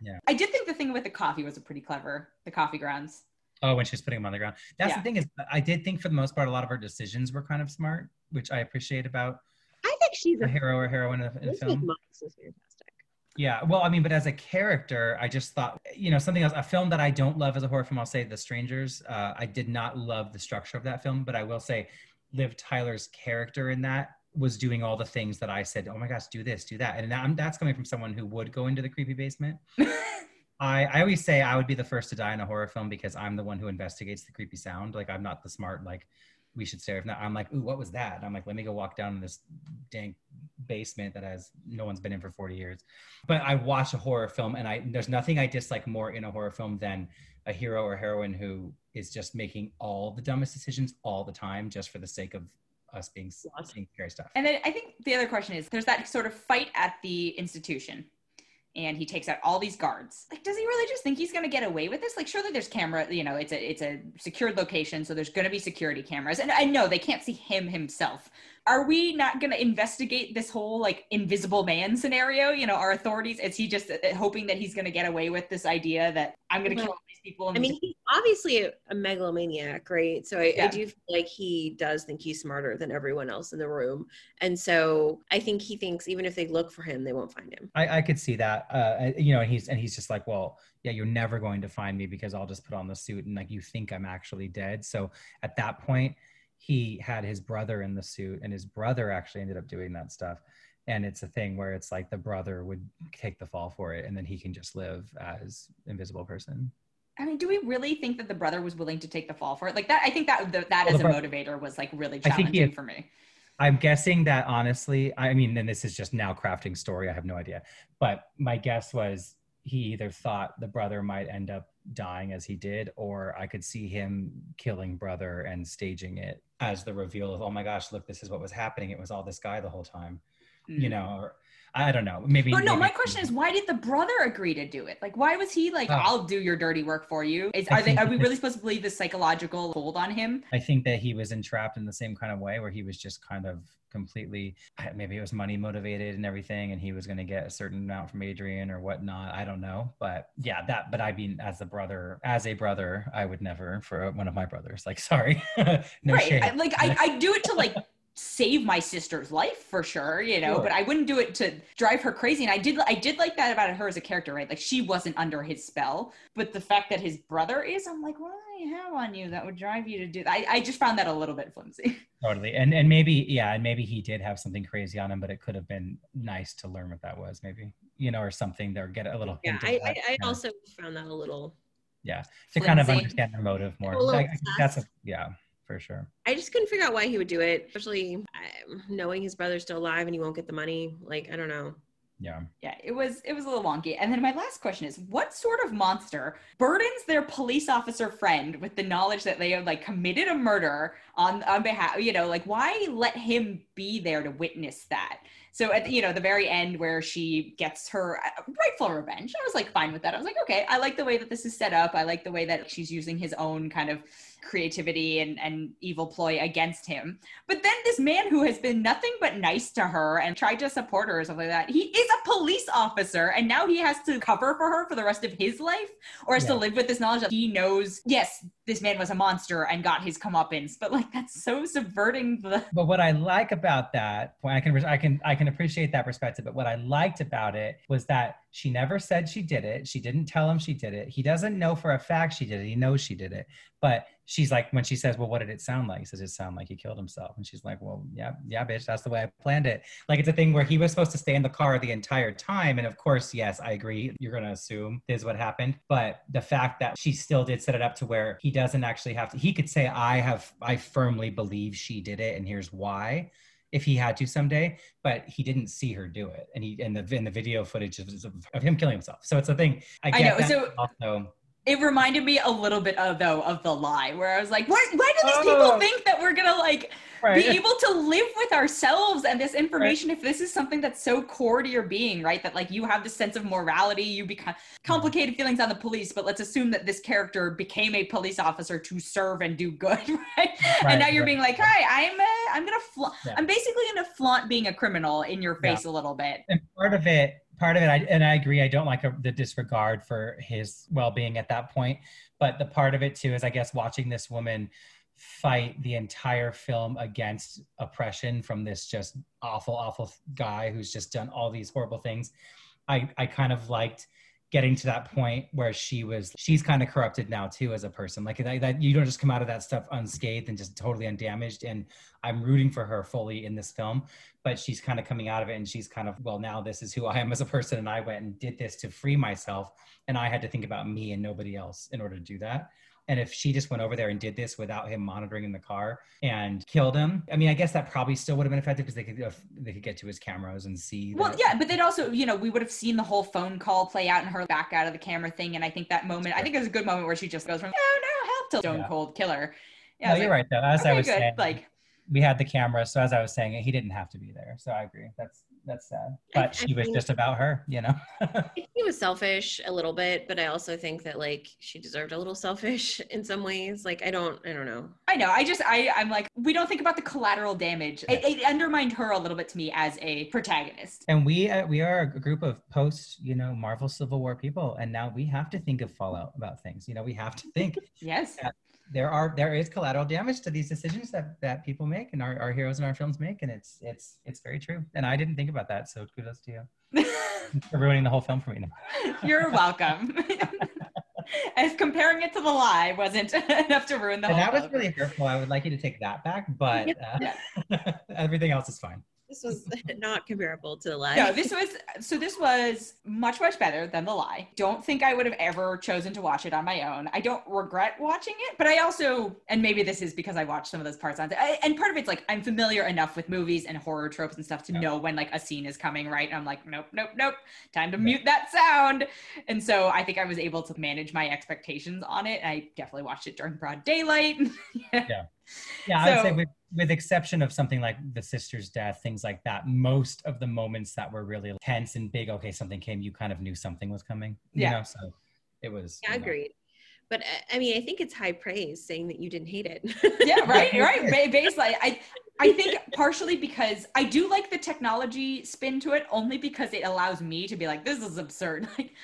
Yeah. I did think the thing with the coffee was a pretty clever. The coffee grounds. Oh when she's putting them on the ground that's Yeah. the thing is i did think for the most part a lot of her decisions were kind of smart which i appreciate about I think she's a a hero or heroine of in film Moss is fantastic. Yeah, well, I mean, but as a character, I just thought, you know, something else. A film that I don't love as a horror film, I'll say, The Strangers. Uh, I did not love the structure of that film, but I will say, Liv Tyler's character in that was doing all the things that I said. Oh my gosh, do this, do that, and that, that's coming from someone who would go into the creepy basement. <laughs> I, I always say I would be the first to die in a horror film because I'm the one who investigates the creepy sound. Like I'm not the smart like we should stay. Not, I'm like, ooh, what was that? And I'm like, let me go walk down in this dank basement that has no one's been in for 40 years. But I watch a horror film and I there's nothing I dislike more in a horror film than a hero or heroine who is just making all the dumbest decisions all the time just for the sake of us being seeing scary stuff. And then I think the other question is there's that sort of fight at the institution. And he takes out all these guards. Like, does he really just think he's gonna get away with this? Like, surely there's camera, you know, it's a it's a secured location, so there's gonna be security cameras. And I know they can't see him himself. Are we not gonna investigate this whole like invisible man scenario? You know, our authorities, is he just uh, hoping that he's gonna get away with this idea that I'm gonna Well, kill all these people? I mean, he's obviously a, a megalomaniac, right? So I, Yeah. I do feel like he does think he's smarter than everyone else in the room. And so I think he thinks even if they look for him, they won't find him. I, I could see that. Uh, you know, and he's and he's just like, well, yeah, you're never going to find me because I'll just put on the suit and like you think I'm actually dead. So at that point, he had his brother in the suit, and his brother actually ended up doing that stuff. And it's a thing where it's like the brother would take the fall for it, and then he can just live as invisible person. I mean, do we really think that the brother was willing to take the fall for it? Like that, I think that the, that Well, as a motivator was like really challenging had- for me. I'm guessing that honestly, I mean, and this is just now crafting story. I have no idea, but my guess was he either thought the brother might end up dying as he did, or I could see him killing brother and staging it as the reveal of, oh my gosh, look, this is what was happening. It was all this guy the whole time. you Mm. know, or I don't know. Maybe. But no, maybe- my question is, why did the brother agree to do it? Like, why was he like, Oh. "I'll do your dirty work for you"? Is are they? Are we really supposed to believe this psychological hold on him? I think that he was entrapped in the same kind of way where he was just kind of completely maybe it was money motivated and everything and he was going to get a certain amount from adrian or whatnot i don't know but yeah that but i mean as a brother as a brother i would never for one of my brothers like sorry <laughs> no right. I, like, I I do it to like save my sister's life for sure, you know. Sure. But I wouldn't do it to drive her crazy. And I did I did like that about her as a character, right? Like she wasn't under his spell, but the fact that his brother is, I'm like, what do you have on you that would drive you to do that? I, I just found that a little bit flimsy. <laughs> totally and and maybe yeah and maybe he did have something crazy on him but it could have been nice to learn what that was maybe you know or something or get a little Yeah, hint I, that, I, I yeah. also found that a little. yeah to kind of understand the motive more A I- I that's a, yeah for sure I just couldn't figure out why he would do it, especially um, knowing his brother's still alive and he won't get the money. Like, I don't know. yeah Yeah, it was it was a little wonky. And then my last question is, what sort of monster burdens their police officer friend with the knowledge that they have like committed a murder on on behalf, you know, like why let him be there to witness that? So at the, you know the very end where she gets her uh, rightful revenge, I was like fine with that. I was like, okay, I like the way that this is set up. I like the way that she's using his own kind of creativity and, and evil ploy against him. But then this man who has been nothing but nice to her and tried to support her or something like that, he is a police officer and now he has to cover for her for the rest of his life or has to live with this knowledge that he knows, yes, this man was a monster and got his comeuppance. But like that's so subverting the <laughs> But what I like about that, I can I can I can appreciate that perspective. But what I liked about it was that she never said she did it. She didn't tell him she did it. He doesn't know for a fact she did it. He knows she did it. But she's like, when she says, "Well, what did it sound like?" He says, "It sounded like he killed himself." And she's like, "Well, yeah, yeah, bitch, that's the way I planned it." Like it's a thing where he was supposed to stay in the car the entire time. And of course, yes, I agree. You're gonna assume this is what happened. But the fact that she still did set it up to where he doesn't actually have to. He could say, "I have, I firmly believe she did it, and here's why." if he had to someday, but he didn't see her do it. And he and the in the video footage of, of him killing himself. So it's a thing. I I know, so- also. It reminded me a little bit of though of the lie where I was like, why, why do these Oh. people think that we're gonna like be able to live with ourselves and this information if this is something that's so core to your being right that like you have this sense of morality you become complicated feelings on the police but let's assume that this character became a police officer to serve and do good <laughs> right, and now you're right, being like hi i'm uh, i'm gonna fla- Yeah. i'm basically gonna flaunt being a criminal in your Yeah. face a little bit and part of it part of it I, and i agree i don't like a, the disregard for his well-being at that point but the part of it too is i guess watching this woman fight the entire film against oppression from this just awful awful guy who's just done all these horrible things. I i kind of liked getting to that point where she was she's kind of corrupted now too as a person. Like that, that you don't just come out of that stuff unscathed and just totally undamaged and i'm rooting for her fully in this film but she's kind of coming out of it and she's kind of well now this is who i am as a person and i went and did this to free myself and i had to think about me and nobody else in order to do that and if she just went over there and did this without him monitoring in the car and killed him, I mean, I guess that probably still would have been effective because they could they could get to his cameras and see. Well, that- yeah, but then also, you know, we would have seen the whole phone call play out and her back out of the camera thing. And I think that moment, I think it was a good moment where she just goes from, oh no, help to Stone Yeah. Cold Killer. Yeah, no, you're like, right though. As I was good. saying, Like, we had the camera, so as I was saying, he didn't have to be there. So I agree. That's that's sad. But I she was just about her, you know. I think he was selfish a little bit, but I also think that like she deserved a little selfish <laughs> in some ways. Like I don't, I don't know. I know. I just, I, I'm like, we don't think about the collateral damage. It, it undermined her a little bit to me as a protagonist. and we uh, we are a group of post, you know, Marvel Civil War people, and now we have to think of fallout about things. You know, we have to think <laughs> Yes. There are there is collateral damage to these decisions that that people make and our, our heroes in our films make, and it's it's it's very true. And I didn't think about that, so kudos to you <laughs> for ruining the whole film for me. now. <laughs> You're welcome. <laughs> As comparing it to the lie wasn't enough to ruin the And whole that was film. really hurtful. I would like you to take that back, but uh, everything else is fine. This was <laughs> not comparable to the lie. No, this was so. This was much much better than the lie. Don't think I would have ever chosen to watch it on my own. I don't regret watching it, but I also, and maybe this is because I watched some of those parts on. I, and part of it's like I'm familiar enough with movies and horror tropes and stuff to Yeah. know when like a scene is coming. Right, and I'm like, nope, nope, nope. Time to mute that sound. And so I think I was able to manage my expectations on it. I definitely watched it during broad daylight. <laughs> Yeah. Yeah, so, I would say with, with exception of something like the sister's death, things like that, most of the moments that were really tense and big, okay, something came, you kind of knew something was coming. You yeah. know, so it was. Yeah, agreed. Know. But uh, I mean, I think it's high praise saying that you didn't hate it. <laughs> yeah, right, <laughs> right. Basically, I I think partially because I do like the technology spin to it, only because it allows me to be like, this is absurd. <laughs> Like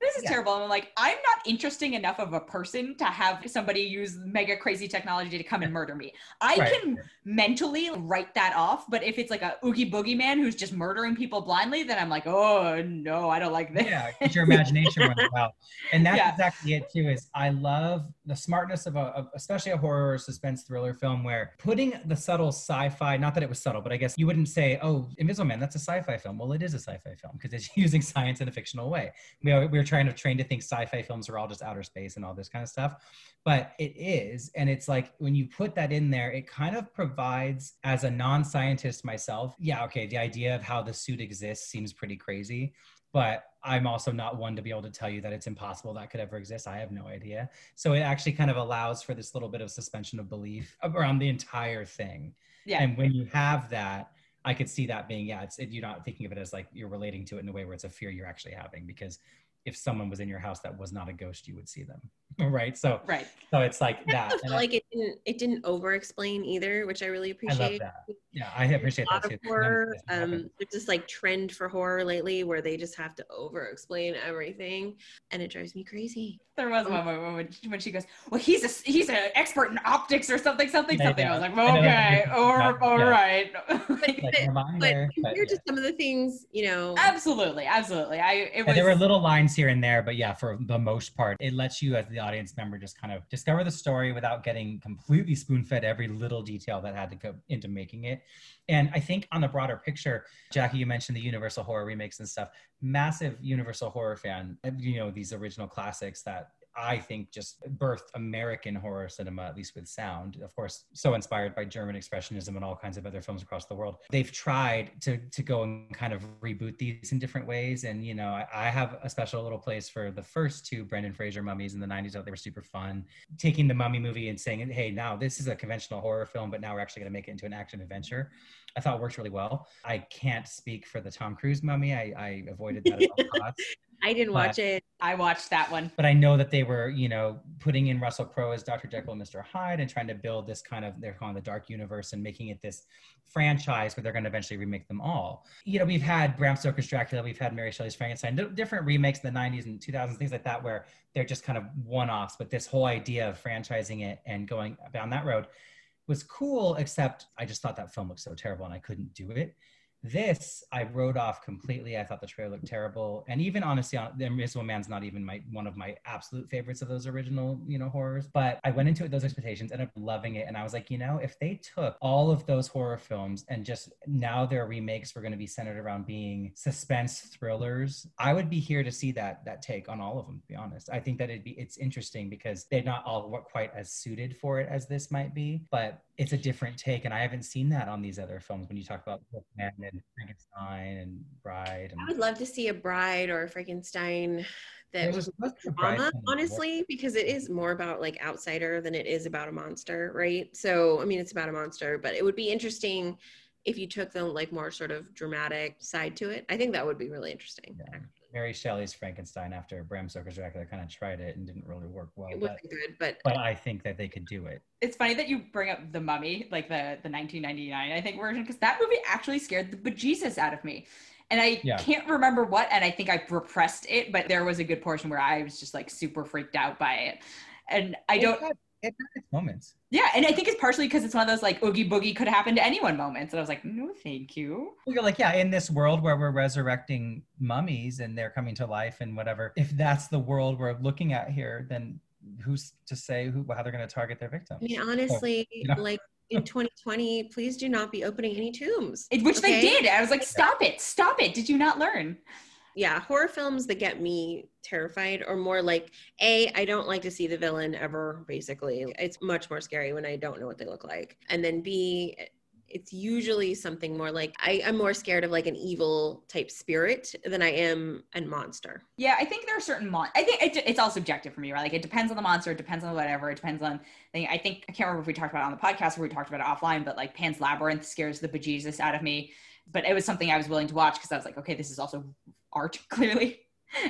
this is yeah. terrible. And I'm like, I'm not interesting enough of a person to have somebody use mega crazy technology to come and murder me. I right. can mentally write that off, but if it's like a oogie boogie man who's just murdering people blindly, then I'm like, oh no, I don't like this. Yeah, it's your imagination runs <laughs> out. And that's yeah. exactly it too. Is I love the smartness of a, of especially a horror or suspense thriller film where putting the subtle sci-fi, not that it was subtle, but I guess you wouldn't say, oh, Invisible Man, that's a sci-fi film. Well, it is a sci-fi film because it's <laughs> using science in a fictional way. We are, we're trying to train to think sci-fi films are all just outer space and all this kind of stuff but it is and it's like when you put that in there it kind of provides as a non-scientist myself yeah okay the idea of how the suit exists seems pretty crazy but I'm also not one to be able to tell you that it's impossible that could ever exist. I have no idea. So it actually kind of allows for this little bit of suspension of belief around the entire thing. Yeah. And when you have that, I could see that being, yeah, it's it, you're not thinking of it as like you're relating to it in a way where it's a fear you're actually having because if someone was in your house that was not a ghost, you would see them. <laughs> right. So right. So it's like that. And like I, it didn't it didn't over explain either, which I really appreciate. I love that. Yeah, I appreciate that too. Horror, um, there's this like trend for horror lately where they just have to over explain everything, and it drives me crazy. There was one moment when, when she goes, "Well, he's a he's an expert in optics or something, something, something." I was like, "Okay, or all right." but, but, but compared to some of the things, you know, absolutely, absolutely. I it was, there were little lines here and there, but yeah, for the most part, it lets you as the audience member just kind of discover the story without getting completely spoon fed every little detail that had to go into making it. And I think on the broader picture, Jacque, you mentioned the Universal horror remakes and stuff. Massive Universal horror fan. You know these original classics that I think just birthed American horror cinema, at least with sound. Of course, so inspired by German expressionism and all kinds of other films across the world. They've tried to to go and kind of reboot these in different ways. And you know, I, I have a special little place for the first two Brendan Fraser mummies in the '90s. They were super fun. Taking the Mummy movie and saying, "Hey, now this is a conventional horror film, but now we're actually going to make it into an action adventure." I thought it worked really well. I can't speak for the Tom Cruise mummy. I, I avoided that at all <laughs> costs. I didn't watch it. I watched that one. But I know that they were, you know, putting in Russell Crowe as Dr. Jekyll and Mr. Hyde and trying to build this kind of, they're calling the dark universe and making it this franchise where they're going to eventually remake them all. You know, we've had Bram Stoker's Dracula, we've had Mary Shelley's Frankenstein, different remakes in the 90s and 2000s, things like that, where they're just kind of one offs. But this whole idea of franchising it and going down that road was cool, except I just thought that film looked so terrible and I couldn't do it. This I wrote off completely. I thought the trailer looked terrible, and even honestly, The Invisible Man's not even my one of my absolute favorites of those original, you know, horrors. But I went into it those expectations, ended up loving it, and I was like, you know, if they took all of those horror films and just now their remakes were going to be centered around being suspense thrillers, I would be here to see that that take on all of them. To be honest, I think that it'd be it's interesting because they're not all quite as suited for it as this might be, but it's a different take, and I haven't seen that on these other films. When you talk about Man and Frankenstein and Bride, and, I would love to see a Bride or a Frankenstein that was drama, honestly, because it is more about like outsider than it is about a monster, right? So, I mean, it's about a monster, but it would be interesting if you took the like more sort of dramatic side to it. I think that would be really interesting. Yeah. Mary Shelley's Frankenstein after Bram Stoker's Dracula kind of tried it and didn't really work well. It wasn't but, good, but but I think that they could do it. It's funny that you bring up the Mummy, like the the 1999 I think version, because that movie actually scared the bejesus out of me. And I yeah. can't remember what, and I think I repressed it, but there was a good portion where I was just like super freaked out by it. And I it don't. Had, it had its moments. Yeah, and I think it's partially because it's one of those like oogie boogie could happen to anyone moments. And I was like, no, thank you. You're like, yeah, in this world where we're resurrecting mummies and they're coming to life and whatever, if that's the world we're looking at here, then who's to say who how they're going to target their victims? I mean, honestly, so, you know? like in 2020, please do not be opening any tombs. Which okay? they did. I was like, stop it, stop it. Did you not learn? Yeah, horror films that get me terrified or more like A, I don't like to see the villain ever, basically. It's much more scary when I don't know what they look like. And then B, it's usually something more like I, I'm more scared of like an evil type spirit than I am a monster. Yeah, I think there are certain mon. I think it, it's all subjective for me, right? Like it depends on the monster, it depends on whatever, it depends on. Thing. I think I can't remember if we talked about it on the podcast or we talked about it offline, but like Pan's Labyrinth scares the bejesus out of me. But it was something I was willing to watch because I was like, okay, this is also art, <laughs> clearly.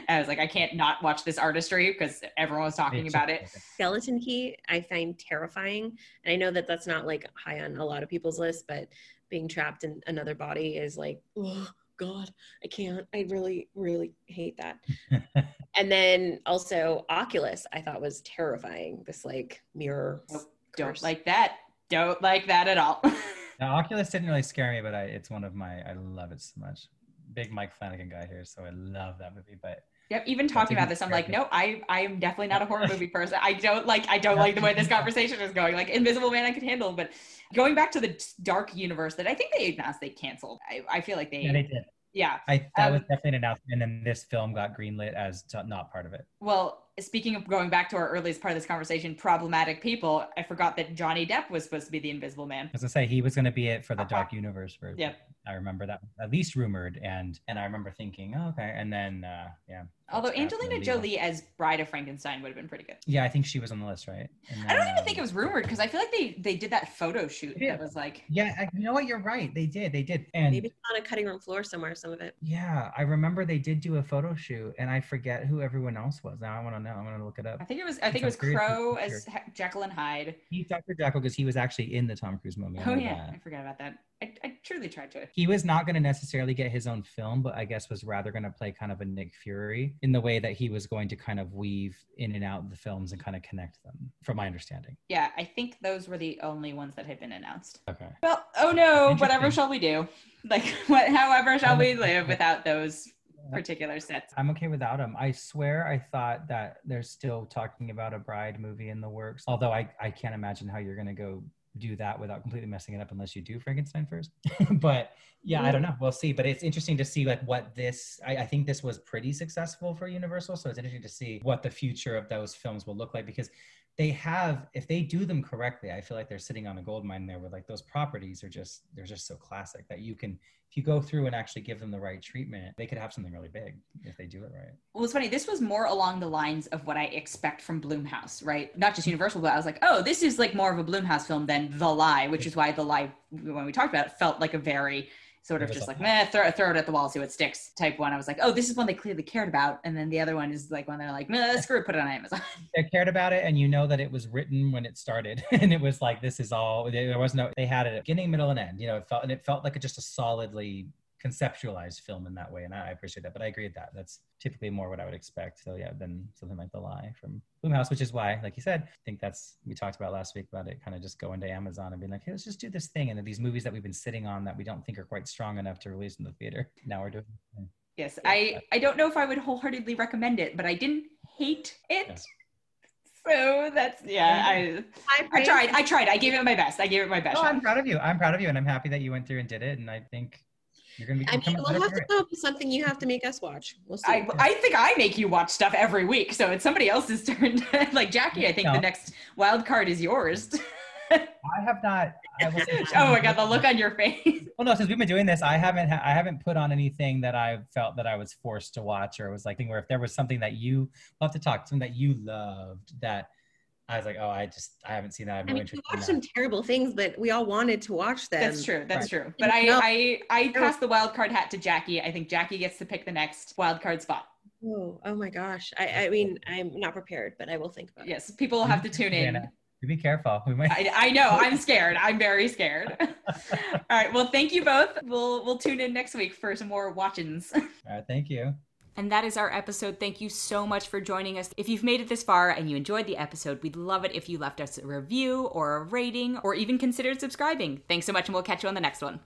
I was like, I can't not watch this artistry because everyone was talking about it. Skeleton Key, I find terrifying. And I know that that's not like high on a lot of people's list, but being trapped in another body is like, oh God, I can't. I really, really hate that. <laughs> and then also Oculus, I thought was terrifying. This like mirror. Nope, don't like that. Don't like that at all. <laughs> now, Oculus didn't really scare me, but I, it's one of my, I love it so much big Mike Flanagan guy here, so I love that movie. But Yep. Even talking about this, I'm like, no, I I am definitely not a horror <laughs> movie person. I don't like I don't like the way this <laughs> conversation is going. Like Invisible Man, I could handle, but going back to the dark universe that I think they announced they canceled. I, I feel like they yeah they did. Yeah, I that um, was definitely an announcement, and then this film got greenlit as not part of it. Well, speaking of going back to our earliest part of this conversation, problematic people. I forgot that Johnny Depp was supposed to be the Invisible Man. As I say, he was going to be it for the Dark Universe version. Yep. I remember that at least rumored, and and I remember thinking, oh, okay, and then uh, yeah. Although Angelina Jolie as Bride of Frankenstein would have been pretty good. Yeah, I think she was on the list, right? Then, I don't even um, think it was rumored because I feel like they they did that photo shoot yeah. that was like. Yeah, you know what? You're right. They did. They did. And maybe on a cutting room floor somewhere. Some of it. Yeah, I remember they did do a photo shoot, and I forget who everyone else was. Now I want to know. I'm gonna look it up. I think it was. I think it was Crowe as Jekyll and Hyde. He's Dr. Jekyll because he was actually in the Tom Cruise movie. Oh yeah, that. I forgot about that. I, I truly tried to. He was not going to necessarily get his own film, but I guess was rather going to play kind of a Nick Fury in the way that he was going to kind of weave in and out the films and kind of connect them, from my understanding. Yeah, I think those were the only ones that had been announced. Okay. Well, oh no, whatever shall we do? Like, <laughs> what? However shall we um, live without those particular sets. I'm okay without them. I swear I thought that they're still talking about a bride movie in the works. Although I, I can't imagine how you're gonna go do that without completely messing it up unless you do Frankenstein first. <laughs> but yeah, I don't know. We'll see. But it's interesting to see like what this I, I, think this was pretty successful for Universal. So it's interesting to see what the future of those films will look like because they have if they do them correctly i feel like they're sitting on a gold mine there where like those properties are just they're just so classic that you can if you go through and actually give them the right treatment they could have something really big if they do it right. Well it's funny this was more along the lines of what i expect from Blumhouse right? Not just universal but i was like oh this is like more of a Blumhouse film than the lie which is why the lie when we talked about it felt like a very sort of just like meh, throw, throw it at the wall, see what sticks type one. I was like, oh, this is one they clearly cared about, and then the other one is like one they're like, meh, screw it, put it on Amazon. <laughs> They cared about it, and you know that it was written when it started, <laughs> and it was like this is all. There was no. They had it beginning, middle, and end. You know, it felt and it felt like a, just a solidly conceptualized film in that way, and I appreciate that. But I agree with that. That's typically more what I would expect. So yeah, than something like The Lie from Blumhouse, which is why, like you said, I think that's we talked about last week about it, kind of just going to Amazon and being like, hey, let's just do this thing, and then these movies that we've been sitting on that we don't think are quite strong enough to release in the theater. Now we're doing. Yes, I I don't know if I would wholeheartedly recommend it, but I didn't hate it. Yeah. So that's yeah. I I tried. I tried. I gave it my best. I gave it my best. Oh, I'm proud of you. I'm proud of you, and I'm happy that you went through and did it. And I think you're gonna be. I mean, we'll have to come up with something you have to make us watch. We'll see. I, I think I make you watch stuff every week, so it's somebody else's <laughs> turn. like Jacque, I think no. the next wild card is yours. <laughs> I have not. I <laughs> oh my god, the look on your face. Well, no, since we've been doing this, I haven't. Ha- I haven't put on anything that I felt that I was forced to watch, or was like, thing where if there was something that you we'll have to talk, something that you loved that I was like, oh, I just I haven't seen that. I, have no I mean, we watched some terrible things, but we all wanted to watch them. That's true. That's right. true. But I, no. I I passed the wild card hat to Jacque. I think Jacque gets to pick the next wild card spot. Oh, oh my gosh. I, I mean, I'm not prepared, but I will think about yes, it. Yes, people will have to tune in. Be careful. We might. I, I know. I'm scared. I'm very scared. <laughs> All right. Well, thank you both. We'll we'll tune in next week for some more watchings. All right. Thank you. And that is our episode. Thank you so much for joining us. If you've made it this far and you enjoyed the episode, we'd love it if you left us a review or a rating or even considered subscribing. Thanks so much, and we'll catch you on the next one.